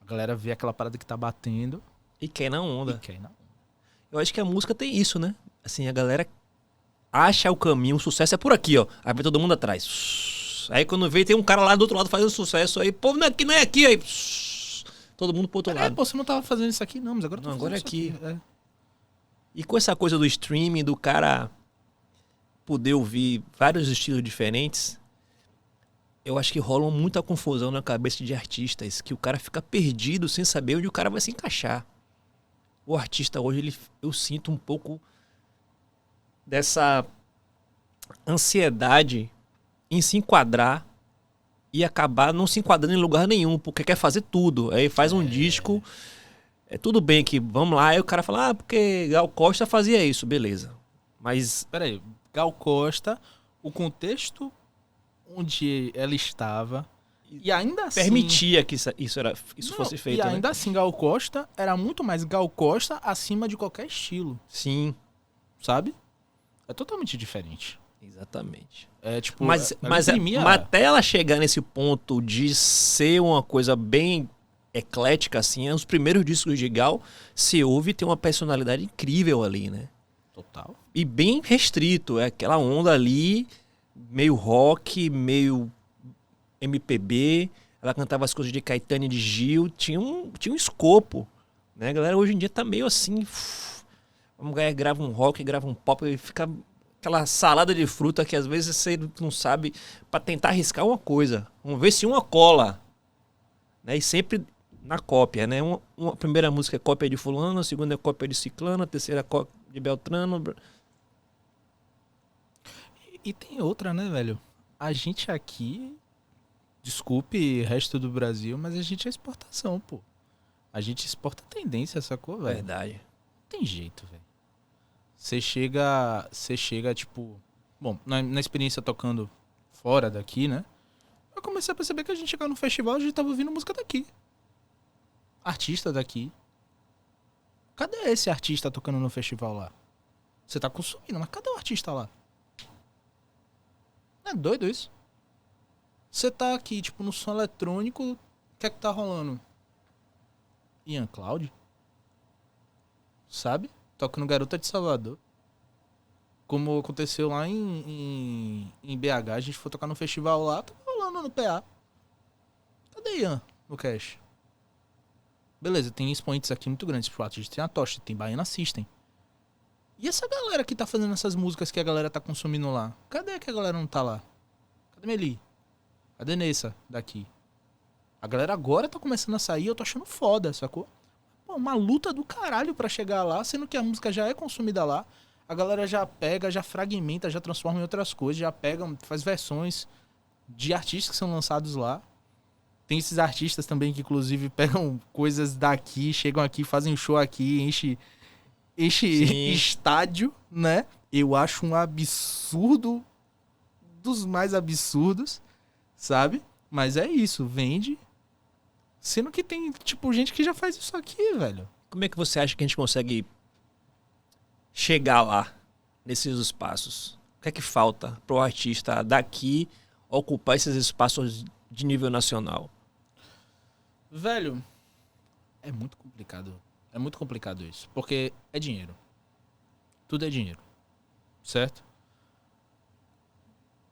A galera vê aquela parada que tá batendo E quer na e onda. quer ir na Eu acho que a música tem isso, né? Assim, a galera acha o caminho, o sucesso é por aqui, ó. Aí vai todo mundo atrás. Aí quando vê, tem um cara lá do outro lado fazendo sucesso. Aí, pô, não é aqui, não é aqui. Aí, todo mundo pro outro É, lado. pô, você não tava fazendo isso aqui, não, mas agora Não, agora fazendo isso é É. E com essa coisa do streaming, do cara poder ouvir vários estilos diferentes, eu acho que rola muita confusão na cabeça de artistas, que o cara fica perdido sem saber onde o cara vai se encaixar. O artista hoje, ele, eu sinto um pouco dessa ansiedade em se enquadrar e acabar não se enquadrando em lugar nenhum, porque quer fazer tudo. Aí faz um disco, é tudo bem que vamos lá, aí o cara fala, ah, porque Gal Costa fazia isso, beleza. Mas Pera aí, Gal Costa, o contexto onde ela estava e ainda assim... permitia que isso, isso era, isso Não, fosse feito. E né? ainda assim, Gal Costa era muito mais Gal Costa acima de qualquer estilo, Sim, sabe? É totalmente diferente. exatamente. É tipo, Mas, ela mas, imprimia- mas até ela chegar nesse ponto de ser uma coisa bem eclética, assim, os primeiros discos de Gal, se ouve, tem uma personalidade incrível ali, né? Total. E bem restrito, é aquela onda ali, meio rock, meio MPB. Ela cantava as coisas de Caetano e de Gil, tinha um, tinha um escopo. Né? A galera hoje em dia tá meio assim. Uma mulher grava um rock, grava um pop e fica aquela salada de fruta que às vezes você não sabe pra tentar arriscar uma coisa. Vamos ver se uma cola. Né? E sempre na cópia, né? Uma, uma primeira música é cópia de fulano, a segunda é cópia de ciclano, a terceira é cópia de Beltrano. E, tem outra, né, velho? A gente aqui, desculpe resto do Brasil, mas a gente é exportação, pô. A gente exporta tendência, sacou, velho? Verdade. Não tem jeito, velho. Você chega, você chega, tipo... Bom, na, na experiência tocando fora daqui, né? Eu comecei a perceber que a gente chegava no festival, a gente tava ouvindo música daqui. Artista daqui. Cadê esse artista tocando no festival lá? Você tá consumindo, mas cadê o artista lá? É doido isso? Você tá aqui, tipo, no som eletrônico, o que é que tá rolando? Ian Cloud? Sabe? Toca no Garota de Salvador. Como aconteceu lá em, em, em BH, a gente foi tocar no festival lá, tava rolando no PA. Cadê Ian no cash? Beleza, tem expoentes aqui muito grandes pro A gente tem a Tocha, tem Baiana System. E essa galera que tá fazendo essas músicas que a galera tá consumindo lá? Cadê que a galera não tá lá? Cadê Meli? Cadê Nessa daqui? A galera agora tá começando a sair, eu tô achando foda, sacou? Pô, uma luta do caralho pra chegar lá, sendo que a música já é consumida lá. A galera já pega, já fragmenta, já transforma em outras coisas, já pega, faz versões de artistas que são lançados lá. Tem esses artistas também que, inclusive, *laughs* pegam coisas daqui, chegam aqui, fazem show aqui, enche, enche Sim. estádio, né? Eu acho um absurdo dos mais absurdos, sabe? Mas é isso, vende. Sendo que tem, tipo, gente que já faz isso aqui, velho. Como é que você acha que a gente consegue chegar lá, nesses espaços? O que é que falta pro artista daqui ocupar esses espaços de nível nacional? Velho, é muito complicado. É muito complicado isso. Porque é dinheiro. Tudo é dinheiro. Certo?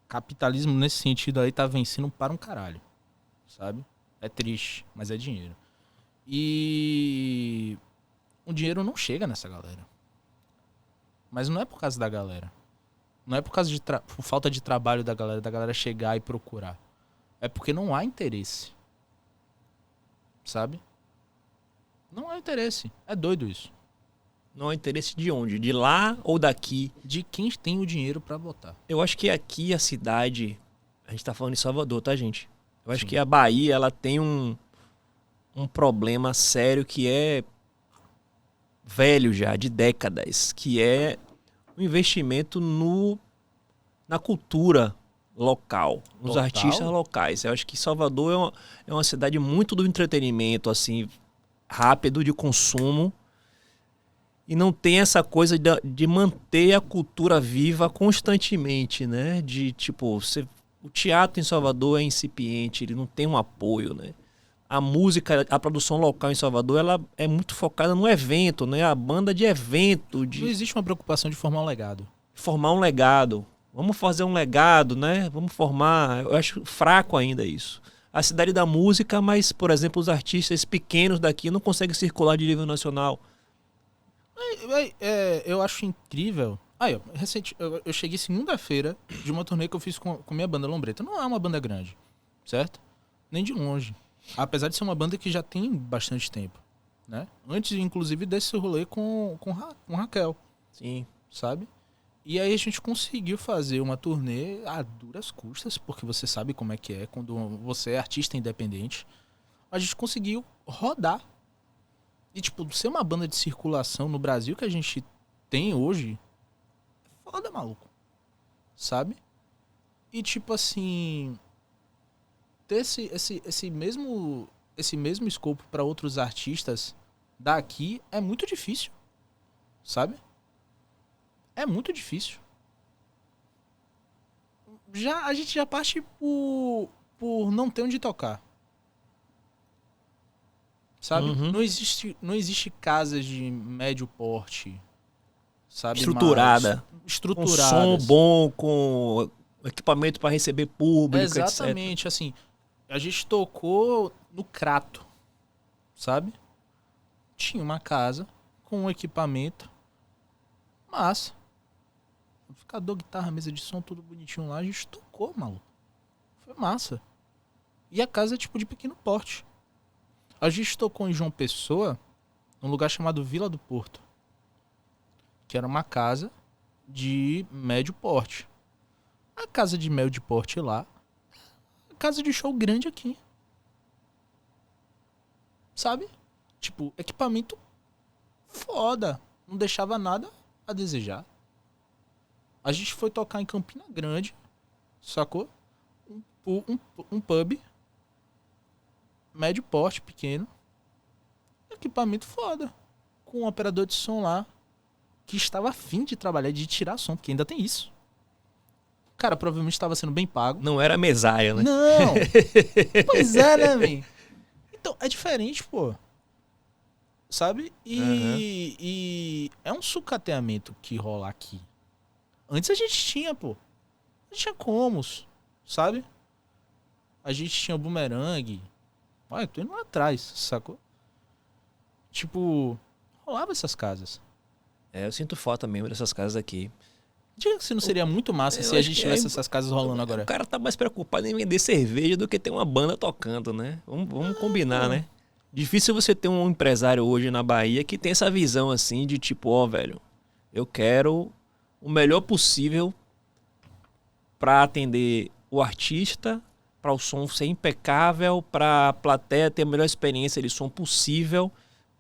Capitalismo nesse sentido aí tá vencendo para um caralho. Sabe? É triste, mas é dinheiro. E o dinheiro não chega nessa galera. Mas não é por causa da galera. Não é por causa de por falta de trabalho da galera, da galera chegar e procurar. É porque não há interesse. Sabe? Não há interesse. É doido isso. Não há interesse de onde? De lá ou daqui? De quem tem o dinheiro pra botar. Eu acho que aqui a cidade. A gente tá falando em Salvador, tá, gente? Eu acho Sim. que a Bahia, ela tem um. um problema sério que é velho já, de décadas, que é o investimento no, na cultura local, nos Total. artistas locais. Eu acho que Salvador é uma, é uma cidade muito do entretenimento, assim, rápido, de consumo. E não tem essa coisa de, de manter a cultura viva constantemente, né? De, tipo, você, o teatro em Salvador é incipiente, ele não tem um apoio, né? A música, a produção local em Salvador, ela é muito focada no evento, né? A banda de evento, Não de existe uma preocupação de formar um legado. formar um legado. Vamos fazer um legado, né? Vamos formar. Eu acho fraco ainda isso. A cidade da música, mas, por exemplo, os artistas pequenos daqui não conseguem circular de nível nacional. Véi, é, eu acho incrível. Aí, recente, eu, eu cheguei segunda-feira de uma turnê que eu fiz com, com minha banda Lombreta. Não é uma banda grande, certo? Nem de longe. Apesar de ser uma banda que já tem bastante tempo, né? Antes, inclusive, desse rolê com, com, Ra- com Raquel, Sim. sabe? E aí a gente conseguiu fazer uma turnê a duras custas, porque você sabe como é que é quando você é artista independente. A gente conseguiu rodar. E, tipo, ser uma banda de circulação no Brasil que a gente tem hoje, é foda, maluco. Sabe? E, tipo assim. Ter esse, esse, esse mesmo. Esse mesmo escopo para outros artistas daqui é muito difícil. Sabe? É muito difícil. Já, a gente já parte por, por não ter onde tocar. Sabe? Uhum. Não, existe, não existe casas de médio porte. Sabe? Estruturada. Mais Com som bom, com equipamento para receber público, etc. Exatamente, assim. A gente tocou no Crato, sabe? Tinha uma casa com um equipamento massa. Amplificador, guitarra, mesa de som, tudo bonitinho lá. A gente tocou, maluco. Foi massa. E a casa é tipo de pequeno porte. A gente tocou em João Pessoa, num lugar chamado Vila do Porto. Que era uma casa de médio porte. A casa de médio porte lá a casa de show grande aqui. Sabe? Tipo, equipamento foda. Não deixava nada a desejar. A gente foi tocar em Campina Grande, sacou? Um, um, um pub. Médio porte, pequeno. Equipamento foda. Com um operador de som lá. Que estava afim de trabalhar, de tirar som, porque ainda tem isso. Cara provavelmente estava sendo bem pago. Não era mesária, né? Não! *laughs* pois é, né, velho? Então, é diferente, pô. Sabe? E, Aham. e é um sucateamento que rola aqui. Antes a gente tinha, pô. A gente tinha comos, sabe? A gente tinha bumerangue. Olha, eu tô indo lá atrás, sacou? Tipo, rolava essas casas. É, eu sinto falta mesmo dessas casas aqui. Diga se não seria muito massa Eu se a gente que tivesse é- essas casas rolando agora. O cara tá mais preocupado em vender cerveja do que ter uma banda tocando, né? Vamos, vamos combinar, pô. né? Difícil você ter um empresário hoje na Bahia que tem essa visão assim de tipo, ó, velho, eu quero o melhor possível pra atender o artista, pra o som ser impecável, pra a plateia ter a melhor experiência de som possível.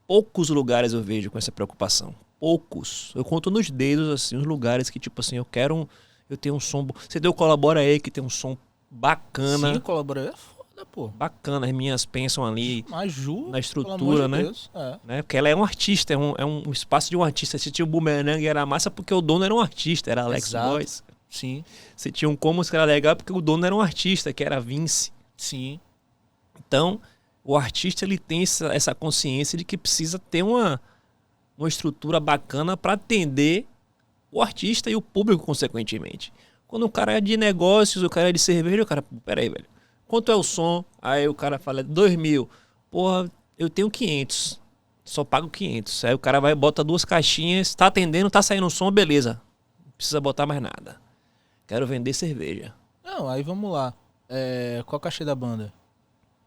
Poucos lugares eu vejo com essa preocupação. Poucos. Eu conto nos dedos assim os lugares que tipo assim, eu quero um, eu tenho um som, você deu colabora aí que tem um som bacana. Sim, colaborador é foda, pô. Bacana, as minhas pensam ali, Mas Ju, Na estrutura, de né? Deus, é. né? Porque ela é um artista, é um, é um espaço de um artista. Se tinha o Boomerang era massa porque o dono era um artista, era Alex Exato. Boys. Sim, Se tinha um Commons que era legal porque o dono era um artista, que era Vince. sim. Então, o artista ele tem essa, essa consciência de que precisa ter uma, uma estrutura bacana para atender o artista e o público, consequentemente. Quando o cara é de negócios, o cara é de cerveja, o cara, "Pô, peraí, velho. Quanto é o som? Aí o cara fala, dois mil. Porra, eu tenho 500. Só pago 500. Aí o cara vai, bota duas caixinhas, tá atendendo, tá saindo um som, beleza. Não precisa botar mais nada. Quero vender cerveja. Não, aí vamos lá. É, qual o cachê da banda?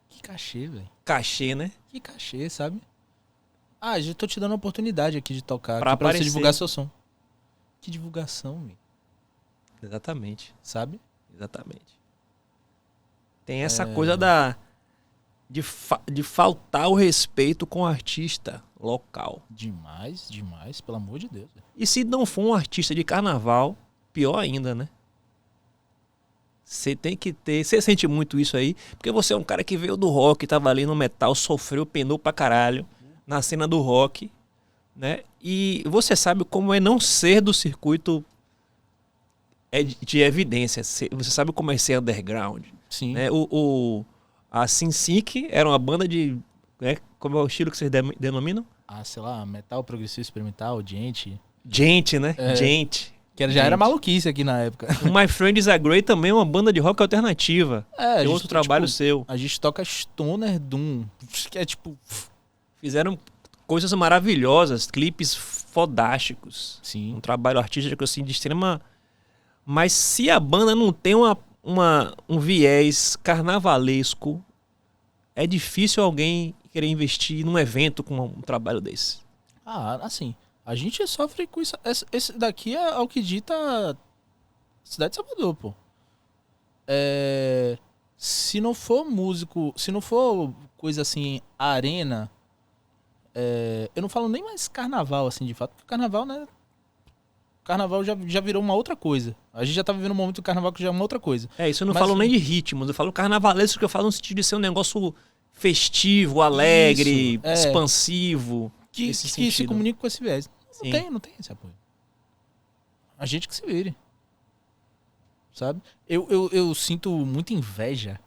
Que cachê, velho? Cachê, né? Que cachê, sabe? Ah, já tô te dando a oportunidade aqui de tocar, Pra aqui pra você divulgar seu som. Que divulgação, velho. Exatamente. Sabe? Exatamente. Tem essa coisa da de, fa de faltar o respeito com o artista local. Demais, demais, pelo amor de Deus. E se não for um artista de carnaval, pior ainda, né? Você tem que ter. Você sente muito isso aí? Porque você é um cara que veio do rock, tava ali no metal, sofreu, penou pra caralho na cena do rock, né? E você sabe como é não ser do circuito é de evidência. Cê- Você sabe como é ser underground. Sim. Né? O, o, a Sin Sync era uma banda de. Né? Como é o estilo que vocês denominam? Ah, sei lá, metal progressivo experimental, gente. Gente, né? É. Gente. Que já era Gente. maluquice aqui na época. O My Friend is a Grey também é uma banda de rock alternativa. É, Tem outro trabalho tipo, seu. a gente toca Stoner Doom, que é tipo. Fizeram coisas maravilhosas, clipes fodásticos. Sim. Um trabalho artístico assim de extrema. Mas se a banda não tem uma, uma, um viés carnavalesco, é difícil alguém querer investir num evento com um trabalho desse. Ah, assim, a gente sofre com isso. Esse, daqui é o que dita cidade de Salvador, pô. É, se não for músico, se não for coisa assim, arena, é, eu não falo nem mais carnaval, assim, de fato, porque carnaval, né? Carnaval já, já virou uma outra coisa. A gente já tá vivendo um momento do carnaval que já é uma outra coisa. É, isso eu não Mas- falo nem de ritmos, eu falo carnavalesco, que eu falo no sentido de ser um negócio festivo, alegre, Isso, é. expansivo. Que, que se comunica com esse viés. Não Sim. tem, não tem esse apoio. A gente que se vire. Sabe? Eu, eu, eu sinto muita inveja,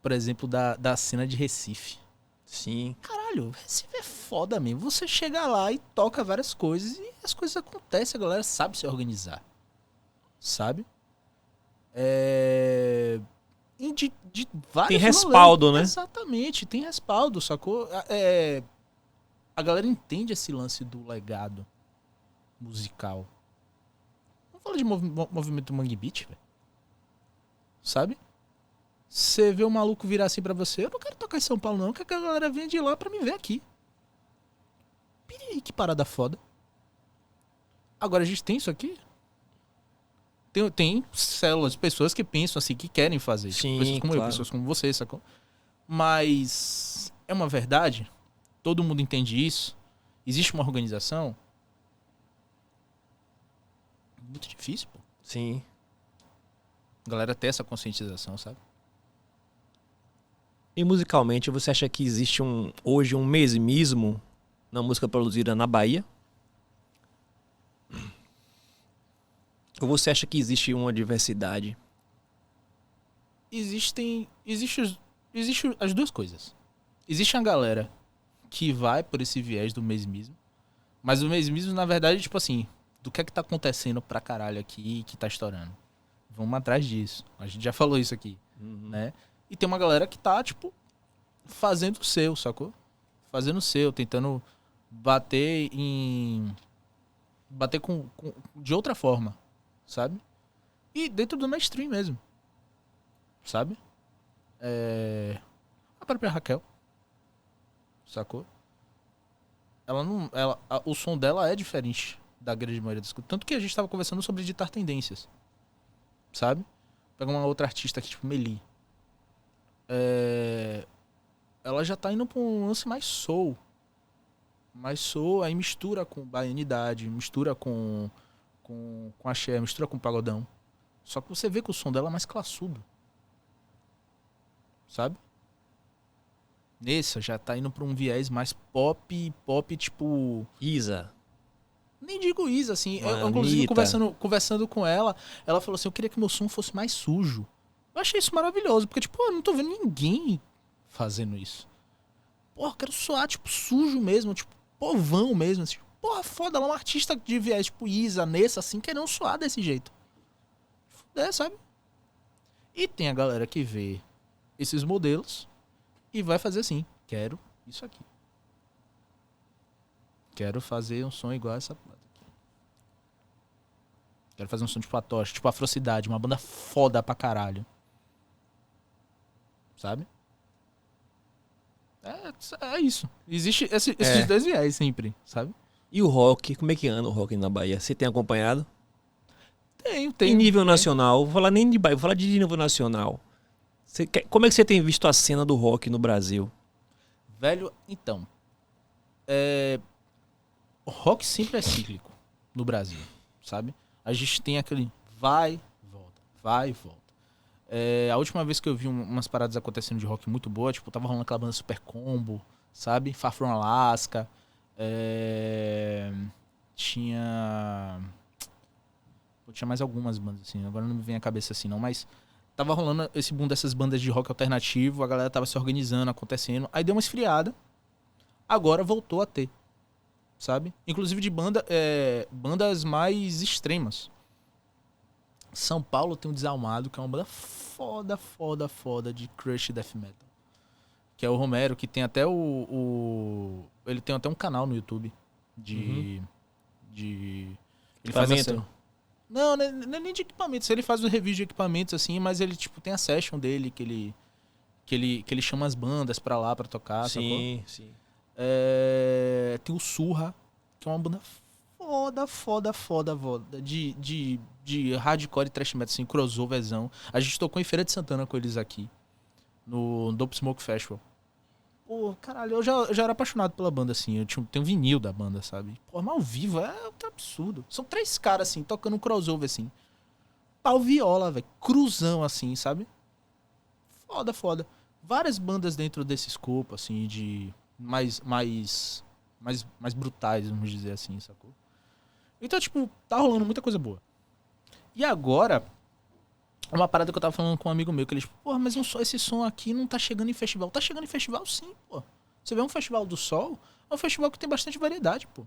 por exemplo, da, da cena de Recife. Sim. Caralho, Recife é foda mesmo. Você chega lá e toca várias coisas e as coisas acontecem, a galera sabe se organizar. Sabe? É. E de, de vários Tem rolês. respaldo, né? Exatamente, tem respaldo, sacou? É, a galera entende esse lance do legado musical. Vamos falar de movi- mo- movimento Mangue Beat, velho. Sabe? Você vê o maluco virar assim pra você, eu não quero tocar em São Paulo não, que a galera vem de lá pra me ver aqui. Piriri, que parada foda. Agora a gente tem isso aqui? Tem, tem células, pessoas que pensam assim, que querem fazer. Sim, pessoas como eu, claro. pessoas como você, sacou? Mas é uma verdade? Todo mundo entende isso? Existe uma organização? Muito difícil, pô. Sim. A galera ter essa conscientização, sabe? E musicalmente, você acha que existe um hoje um mesmismo na música produzida na Bahia? Ou você acha que existe uma diversidade? existem existe, os- existe as duas coisas. Existe a galera que vai por esse viés do mesmismo, mas o mesmismo na verdade tipo assim, do que é que tá acontecendo pra caralho aqui que tá estourando. Vamos atrás disso. A gente já falou isso aqui, né? E tem uma galera que tá tipo fazendo o seu, sacou? Fazendo o seu, tentando bater em bater com, com de outra forma, sabe? E dentro do mainstream mesmo sabe? É... A própria Raquel. Sacou? Ela não. Ela, a- o som dela é diferente da grande maioria das coisas. Tanto que a gente tava conversando sobre ditar tendências. Sabe? Pega uma outra artista aqui, tipo Meli. É... Ela já tá indo pra um lance mais soul. Mais soul, aí mistura com baianidade, mistura com. com, com axé, mistura com pagodão. Só que você vê que o som dela é mais classudo sabe? Nessa já tá indo pra um viés mais pop, pop tipo. Isa. Nem digo isso, assim. Eu, inclusive, conversando, conversando com ela, ela falou assim: eu queria que meu som fosse mais sujo. Eu achei isso maravilhoso, porque, tipo, eu não tô vendo ninguém fazendo isso. Porra, quero soar, tipo, sujo mesmo, tipo, povão mesmo. Assim. Porra, foda, ela é uma artista de viés, tipo, Isa, Nessa, assim, querendo soar desse jeito. É, sabe? E tem a galera que vê esses modelos e vai fazer assim: quero isso aqui. Quero fazer um som igual a essa aqui. Quero fazer um som tipo a Tocha, tipo Afrocidade, uma banda foda pra caralho. Sabe? É, é isso. Existe esse- esses É. dois viés sempre, sabe? E o rock? Como é que anda o rock na Bahia? Você tem acompanhado? Tem, em tem. nível tem. nacional, vou falar nem de Bahia, vou falar de nível nacional. Você quer- como é que você tem visto a cena do rock no Brasil? Velho, então. É... O rock sempre é cíclico no Brasil, sabe? A gente tem aquele vai, volta, vai, volta. É, a última vez que eu vi um- umas paradas acontecendo de rock muito boa, tipo, tava rolando aquela banda Super Combo, sabe? Far From Alaska. é, Tinha. Tinha mais algumas bandas, assim. Agora não me vem a cabeça assim, não. Mas tava rolando esse boom dessas bandas de rock alternativo. A galera tava se organizando, acontecendo. Aí deu uma esfriada. Agora voltou a ter. Sabe? Inclusive de banda, é, bandas mais extremas. São Paulo tem um Desalmado, que é uma banda foda, foda, foda de crush death metal. Que é o Romero, que tem até o. o- ele tem até um canal no YouTube de. de. Ele faz essa- Não, não é não é nem de equipamentos. Ele faz um review de equipamentos assim, mas ele tipo tem a session dele que ele que ele que ele chama as bandas pra lá pra tocar, sacou? sim, sim. É, tem o Surra, que é uma banda foda, foda, foda, foda. De, de, de hardcore e thrash metal, assim, crossoverzão. A gente tocou em Feira de Santana com eles aqui. No Dope Smoke Festival. Pô, caralho, eu já, eu já era apaixonado pela banda, assim. Eu tinha, tenho um vinil da banda, sabe? Pô, mas ao vivo é um absurdo. São três caras, assim, tocando um crossover, assim. Pau viola, velho. Cruzão, assim, sabe? Foda, foda. Várias bandas dentro desse escopo, assim, de mais, mais, mais, mais brutais, vamos dizer assim, sacou? Então, tipo, tá rolando muita coisa boa. E agora, uma parada que eu tava falando com um amigo meu, que ele, tipo, porra, mas esse som aqui não tá chegando em festival. Tá chegando em festival sim, pô. Você vê um festival do sol, é um festival que tem bastante variedade, pô.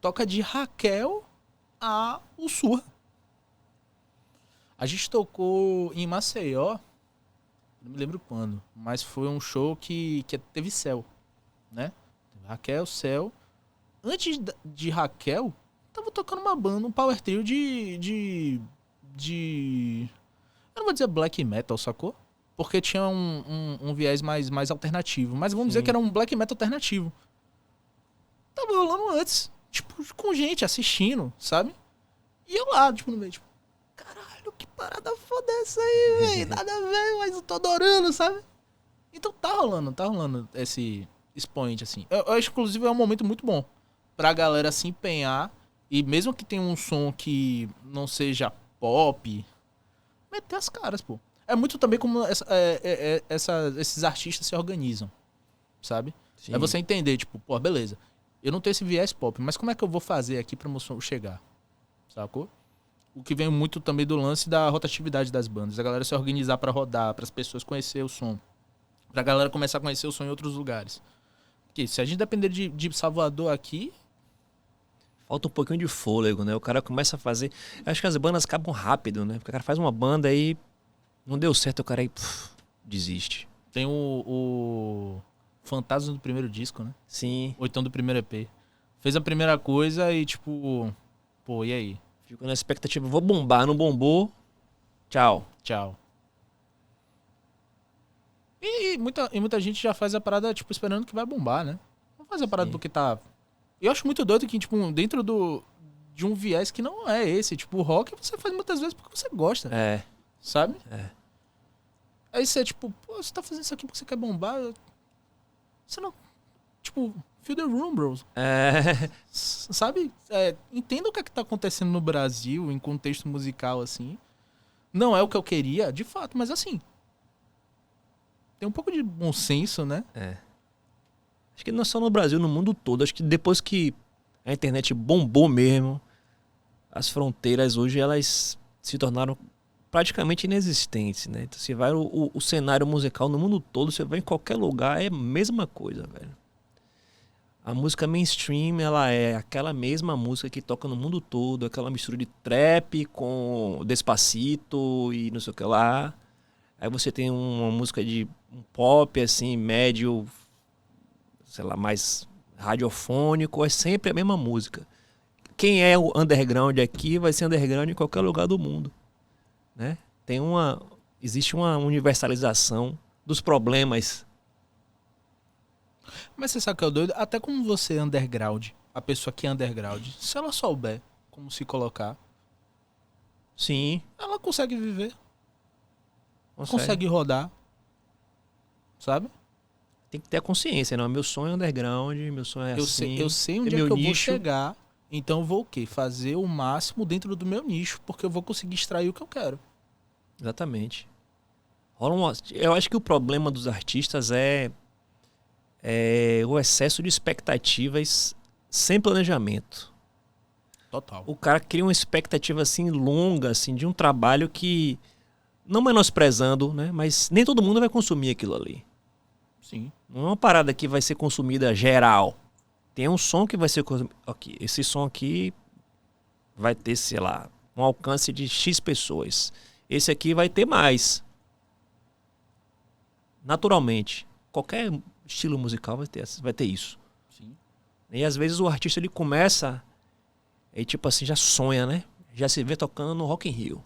Toca de Raquel a o Surra. A gente tocou em Maceió, não me lembro quando, mas foi um show que, que teve céu, né? Raquel, céu. Antes de Raquel, tava tocando uma banda, um power trio de. de. de. Eu não vou dizer black metal, sacou? Porque tinha um, um, um viés mais, mais alternativo. Mas vamos dizer Sim. que era um black metal alternativo. Tava rolando antes. Tipo, com gente assistindo, sabe? E eu lá, tipo, no meio, tipo, caralho, que parada foda é essa aí, *laughs* velho? Nada a ver, mas eu tô adorando, sabe? Então tá rolando, tá rolando esse expoente, assim. Eu, eu inclusive, é um momento muito bom pra galera se empenhar e mesmo que tenha um som que não seja pop, meter as caras, pô. É muito também como essa- é- é- é- essa- esses artistas se organizam, sabe? sim. É você entender, tipo, pô, beleza. Eu não tenho esse viés pop, mas como é que eu vou fazer aqui pra meu som chegar? Sacou? O que vem muito também do lance da rotatividade das bandas. A galera se organizar pra rodar, para as pessoas conhecer o som. Pra galera começar a conhecer o som em outros lugares. Porque se a gente depender de, de Salvador aqui, Falta um pouquinho de fôlego, né? O cara começa a fazer. Eu acho que as bandas acabam rápido, né? Porque o cara faz uma banda aí. Não deu certo, o cara aí. puf, desiste. tem o, o Fantasma do primeiro disco, né? Sim. Ou então do primeiro EP. Fez a primeira coisa e tipo, pô, e aí? Fico na expectativa. Vou bombar, não bombou. Tchau. Tchau. E muita, e muita gente já faz a parada, tipo, esperando que vai bombar, né? Não faz a parada Sim. porque tá. Eu acho muito doido que, tipo, dentro do. De um viés que não é esse. Tipo, o rock você faz muitas vezes porque você gosta, É. sabe? É. Aí você, tipo, pô, você tá fazendo isso aqui porque você quer bombar. Você não. Tipo, feel the room, bros. É. Sabe? É, entenda o que, é que tá acontecendo no Brasil em contexto musical, assim. Não é o que eu queria, de fato, mas assim. Tem um pouco de bom senso, né? É. Acho que não é só no Brasil, no mundo todo. Acho que depois que a internet bombou mesmo, as fronteiras hoje elas se tornaram praticamente inexistentes, né? Então, você vai o, o- o cenário musical no mundo todo, você vai em qualquer lugar, é a mesma coisa, velho. A música mainstream, ela é aquela mesma música que toca no mundo todo, aquela mistura de trap com despacito e não sei o que lá. Aí você tem uma música de pop, assim, médio, sei lá, mais radiofônico, é sempre a mesma música. Quem é o underground aqui vai ser underground em qualquer lugar do mundo, né? Tem uma existe uma universalização dos problemas. Mas você sabe o que é o doido? Até como você é underground, a pessoa que é underground, se ela souber como se colocar, Sim, ela consegue viver, consegue. consegue rodar. Sabe? Tem que ter a consciência, não. Meu sonho é underground, meu sonho é eu assim. sei, eu sei onde tem é que eu vou nicho. chegar. Então vou o quê? Fazer o máximo dentro do meu nicho, porque eu vou conseguir extrair o que eu quero. Exatamente. Rola uma, eu acho que o problema dos artistas é, é o excesso de expectativas sem planejamento. Total. O cara cria uma expectativa assim longa assim de um trabalho que não menosprezando, né, mas nem todo mundo vai consumir aquilo ali. Sim. Não é uma parada que vai ser consumida geral. Tem um som que vai ser consum- aqui, esse som aqui vai ter, sei lá, um alcance de X pessoas. Esse aqui vai ter mais. Naturalmente, qualquer estilo musical vai ter, vai ter isso. Sim. E às vezes o artista ele começa e tipo assim, já sonha, né? Já se vê tocando no Rock in Rio.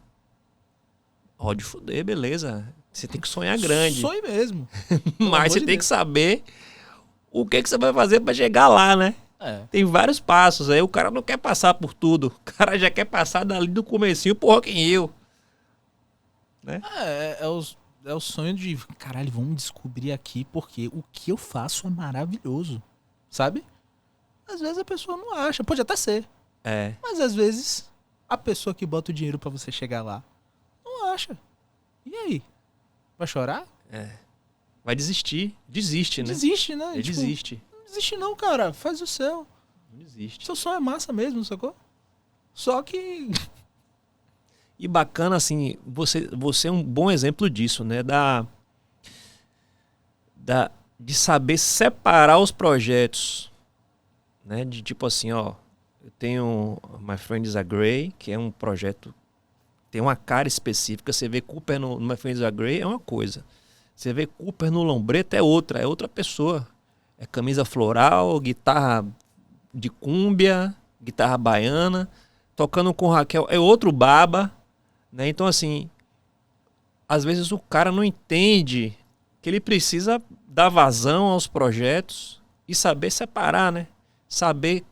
Pode fuder, beleza. Você tem que sonhar grande. Sonho mesmo. *laughs* Mas você de tem Deus. que saber o que, que você vai fazer pra chegar lá, né? É. Tem vários passos. Aí o cara não quer passar por tudo. O cara já quer passar dali do comecinho pro Rock in Rio. É, é, o, é o sonho de, caralho, vamos descobrir aqui porque o que eu faço é maravilhoso. Sabe? Às vezes a pessoa não acha, pode até ser. É. Mas às vezes a pessoa que bota o dinheiro pra você chegar lá não acha. E aí? Vai chorar? Vai desistir. Desiste, né? Desiste, né? Ele Tipo, desiste. Não desiste não, cara. Faz o seu. Desiste. Seu sonho é massa mesmo, sacou? Só que. E bacana, assim, você, você é um bom exemplo disso, né? Da, da, de saber separar os projetos. Né? De tipo assim, ó. Eu tenho My Friends Are Grey, que é um projeto. Tem uma cara específica. Você vê Cooper no, no My Friends Grey é uma coisa. Você vê Cooper no Lombreto é outra, é outra pessoa. É camisa floral, guitarra de cúmbia, guitarra baiana. Tocando com Raquel é outro baba. Né? Então, assim, às vezes o cara não entende que ele precisa dar vazão aos projetos e saber separar, né? Saber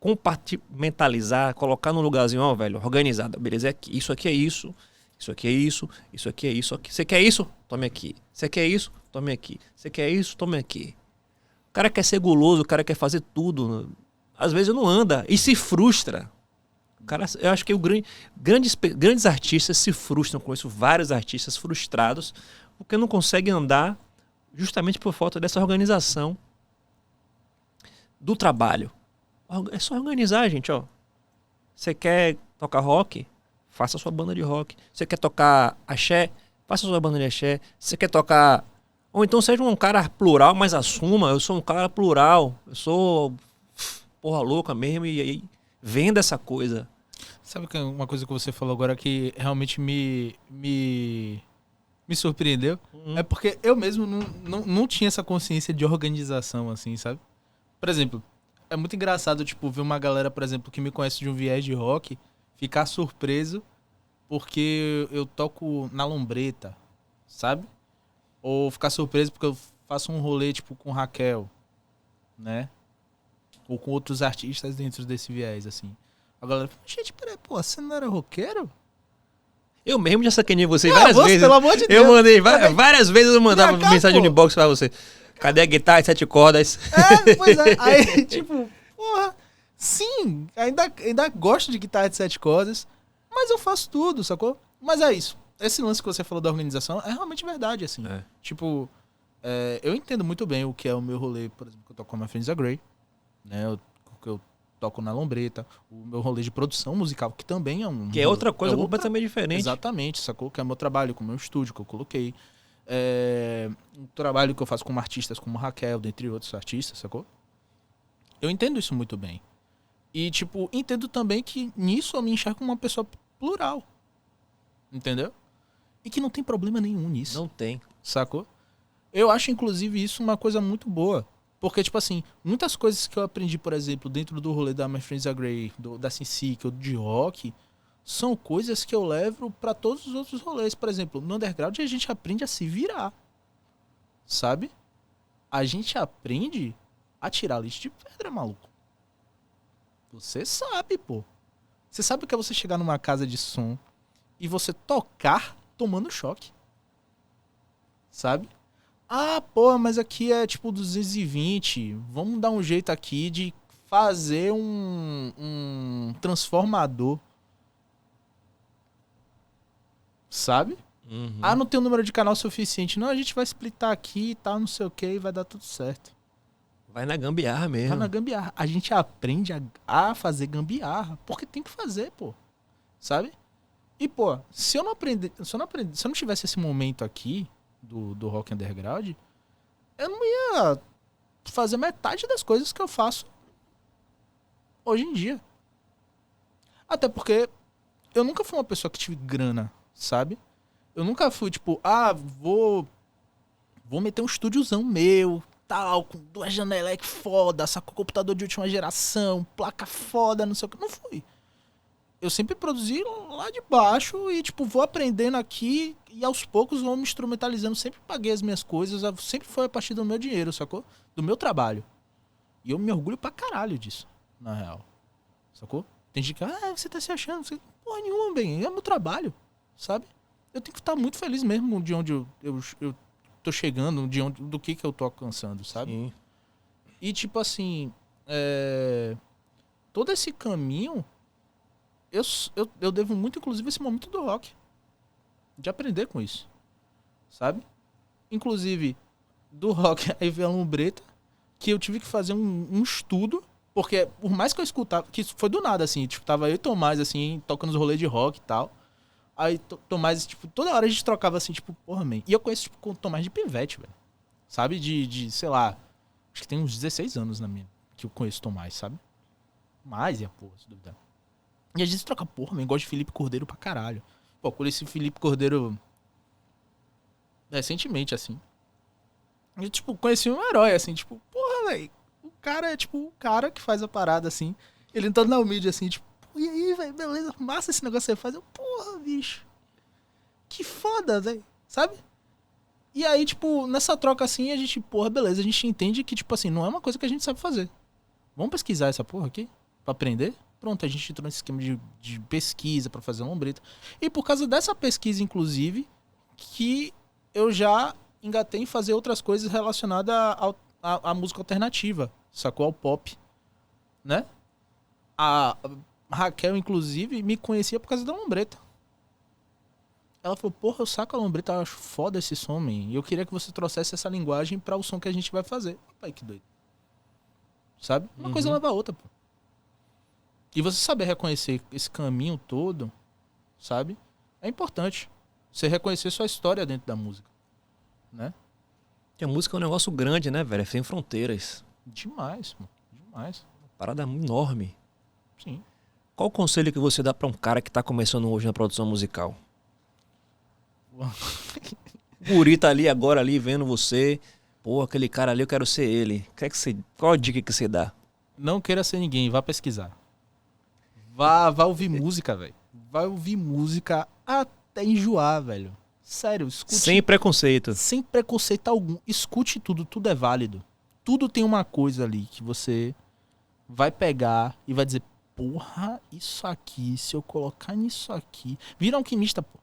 compartimentalizar, colocar num lugarzinho, ó, velho, organizado. Beleza, é isso aqui é isso, isso aqui é isso, isso aqui é isso. Aqui. Você quer isso? Tome aqui. Você quer isso? Tome aqui. Você quer isso? Tome aqui. O cara quer ser guloso, o cara quer fazer tudo. Às vezes não anda e se frustra. Cara, eu acho que o grande, grandes, grandes artistas se frustram com isso, vários artistas frustrados, porque não conseguem andar justamente por falta dessa organização do trabalho. É só organizar, gente, ó. Você quer tocar rock? Faça sua banda de rock. Você quer tocar axé? Faça sua banda de axé. Você quer tocar. Ou então seja um cara plural, mas assuma. Eu sou um cara plural. Eu sou porra louca mesmo e aí venda essa coisa. Sabe que é uma coisa que você falou agora que realmente me. me. me surpreendeu? Hum. É porque eu mesmo não, não, não tinha essa consciência de organização, assim, sabe? Por exemplo, é muito engraçado, tipo, ver uma galera, por exemplo, que me conhece de um viés de rock, ficar surpreso porque eu toco na lombreta, sabe? Ou ficar surpreso porque eu faço um rolê, tipo, com Raquel, né? Ou com outros artistas dentro desse viés, assim. A galera fala, gente, peraí, pô, você não era roqueiro? Eu mesmo já sacanei você Ah, várias você, vezes. pelo amor de Eu Deus. mandei va- várias vezes eu mandava cá, mensagem pô. no inbox pra você. Cadê a guitarra e sete cordas? É, pois é. *laughs* Aí, tipo, porra, sim, ainda, ainda gosto de guitarra de sete cordas, mas eu faço tudo, sacou? Mas é isso. Esse lance que você falou da organização é realmente verdade, assim. É. Tipo, é, eu entendo muito bem o que é o meu rolê, por exemplo, que eu toco com a My Friends Grey, né? Eu, que eu toco na Lombreta, o meu rolê de produção musical, que também é um... Que é outra coisa é outra- completamente diferente. Exatamente, sacou? Que é meu trabalho, com o meu estúdio que eu coloquei. É, um trabalho que eu faço com artistas como Raquel, dentre outros artistas, sacou? Eu entendo isso muito bem. E, tipo, entendo também que nisso eu me enxergo como uma pessoa plural. Entendeu? E que não tem problema nenhum nisso. Não tem. Sacou? Eu acho, inclusive, isso uma coisa muito boa. Porque, tipo assim, muitas coisas que eu aprendi, por exemplo, dentro do rolê da My Friends Are Grey, do, da Sinsic ou de rock, são coisas que eu levo pra todos os outros rolês. Por exemplo, no underground a gente aprende a se virar. Sabe? A gente aprende a tirar lixo de pedra, maluco. Você sabe, pô. Você sabe o que é você chegar numa casa de som e você tocar tomando choque. Sabe? Ah, pô, mas aqui é tipo 220. Vamos dar um jeito aqui de fazer um, um transformador. Sabe? Uhum. Ah, não tem um número de canal suficiente. Não, a gente vai splitar aqui e tal, não sei o que, e vai dar tudo certo. Vai na gambiarra mesmo. Vai na gambiarra. A gente aprende a, a fazer gambiarra, porque tem que fazer, pô. Sabe? E, pô, se eu não aprender, se eu não aprender, se eu não tivesse esse momento aqui do, do rock underground, eu não ia fazer metade das coisas que eu faço hoje em dia. Até porque eu nunca fui uma pessoa que tive grana, sabe? Eu nunca fui tipo, ah, vou vou meter um estúdiozão meu, tal, com duas janelas que foda, sacou computador de última geração, placa foda, não sei o que. Não fui. Eu sempre produzi lá de baixo e, tipo, vou aprendendo aqui e aos poucos vou me instrumentalizando. Sempre paguei as minhas coisas, sempre foi a partir do meu dinheiro, sacou? Do meu trabalho. E eu me orgulho pra caralho disso, na real. Sacou? Tem gente que, ah, você tá se achando. Você... Porra nenhuma, bem, é meu trabalho, sabe? Eu tenho que estar muito feliz mesmo de onde eu, eu, eu tô chegando, de onde, do que que eu tô alcançando, sabe? Sim. E tipo assim, é, todo esse caminho, eu, eu, eu devo muito, inclusive, esse momento do rock. De aprender com isso. Sabe? Inclusive, do rock *laughs* aí veio a Lumbreta, que eu tive que fazer um, um estudo, porque por mais que eu escutava, que isso foi do nada, assim, tipo, tava eu e Tomás, assim, tocando os rolês de rock e tal. Aí To- Tomás, tipo, toda hora a gente trocava assim, tipo, porra, man. E eu conheço, tipo, Tomás de pivete, velho. Sabe? De, de, sei lá, acho que tem uns 16 anos na minha, que eu conheço Tomás, sabe? Mais, e a porra, se duvidar. E a gente troca, porra, man, gosto de Felipe Cordeiro pra caralho. Pô, conheci Felipe Cordeiro recentemente, assim. E, tipo, conheci um herói, assim, tipo, porra, velho. O cara é, tipo, o cara que faz a parada, assim. Ele entrando na mídia, assim, tipo, "Pô, e aí, velho, beleza, massa esse negócio que você faz. Eu, porra, bicho. Que foda, velho. Sabe? E aí, tipo, nessa troca assim, a gente, porra, beleza, a gente entende que, tipo assim, não é uma coisa que a gente sabe fazer. Vamos pesquisar essa porra aqui? Pra aprender? Pronto, a gente entrou nesse esquema de, de pesquisa pra fazer lombreta. E por causa dessa pesquisa, inclusive, que eu já engatei em fazer outras coisas relacionadas ao- à, à música alternativa, sacou? Ao pop, né? A Raquel, inclusive, me conhecia por causa da lombreta. Ela falou, porra, eu saco a lombreta, eu acho foda esse som, man. E eu queria que você trouxesse essa linguagem para o som que a gente vai fazer. Pai, que doido. Sabe? Uma coisa Uhum. leva a outra, pô. E você saber reconhecer esse caminho todo, sabe? É importante. Você reconhecer sua história dentro da música, né? Que a música é um negócio grande, né, velho? É sem fronteiras. Demais, mano. Demais. Parada enorme. Sim. Qual o conselho que você dá pra um cara que tá começando hoje na produção musical? *laughs* O guri tá ali agora ali vendo você. Pô, aquele cara ali, eu quero ser ele. Que é que você, qual a dica que você dá? Não queira ser ninguém, vá pesquisar. Vá, vá ouvir *laughs* música, velho. Vai ouvir música até enjoar, velho. Sério, escute Sem preconceito. sem preconceito algum. Escute tudo, tudo é válido. Tudo tem uma coisa ali que você vai pegar e vai dizer, porra, isso aqui, se eu colocar nisso aqui. Vira alquimista, pô.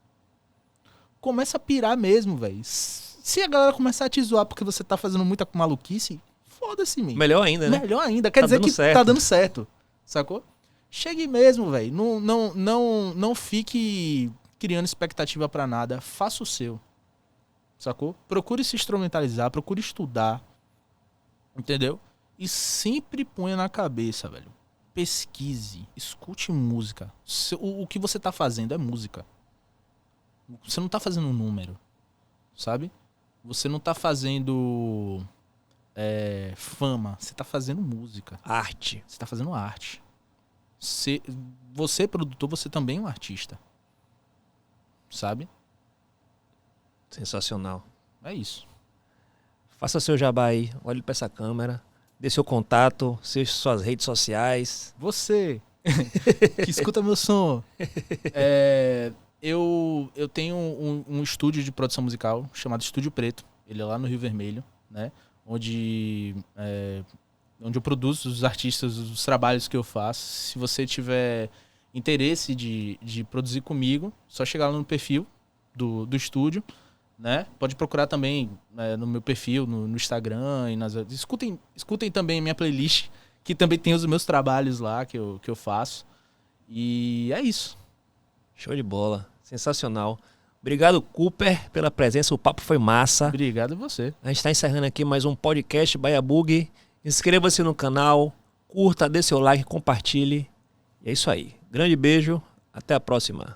Começa a pirar mesmo, velho. Se a galera começar a te zoar porque você tá fazendo muita maluquice, foda-se, mim. Melhor ainda, né? Melhor ainda. Quer Tá dizer que certo. tá dando certo. Sacou? Chegue mesmo, velho. Não, não, não, não fique criando expectativa pra nada. Faça o seu. Sacou? Procure se instrumentalizar, procure estudar. Entendeu? E sempre ponha na cabeça, velho. Pesquise, escute música. Se- O, o que você tá fazendo é música. Você não tá fazendo um número. Sabe? Você não tá fazendo é, fama. Você tá fazendo música. Arte. Você tá fazendo arte. Você, você, produtor, você também é um artista. Sabe? Sensacional. É isso. Faça seu jabá aí. Olhe pra essa câmera. Dê seu contato, suas redes sociais. Você *laughs* que escuta meu som. É, eu, eu tenho um, um estúdio de produção musical chamado Estúdio Preto. Ele é lá no Rio Vermelho, né? Onde, é, onde eu produzo os artistas, os trabalhos que eu faço. Se você tiver interesse de, de produzir comigo, só chegar lá no perfil do, do estúdio. Né? Pode procurar também é, no meu perfil, no, no, Instagram e nas escutem, escutem também a minha playlist, que também tem os meus trabalhos lá que eu, que eu faço. E é isso. Show de bola. Sensacional. Obrigado, Cooper, pela presença. O papo foi massa. Obrigado a você. A gente está encerrando aqui mais um podcast Baiabug. Inscreva-se no canal, curta, dê seu like, compartilhe. E é isso aí. Grande beijo. Até a próxima.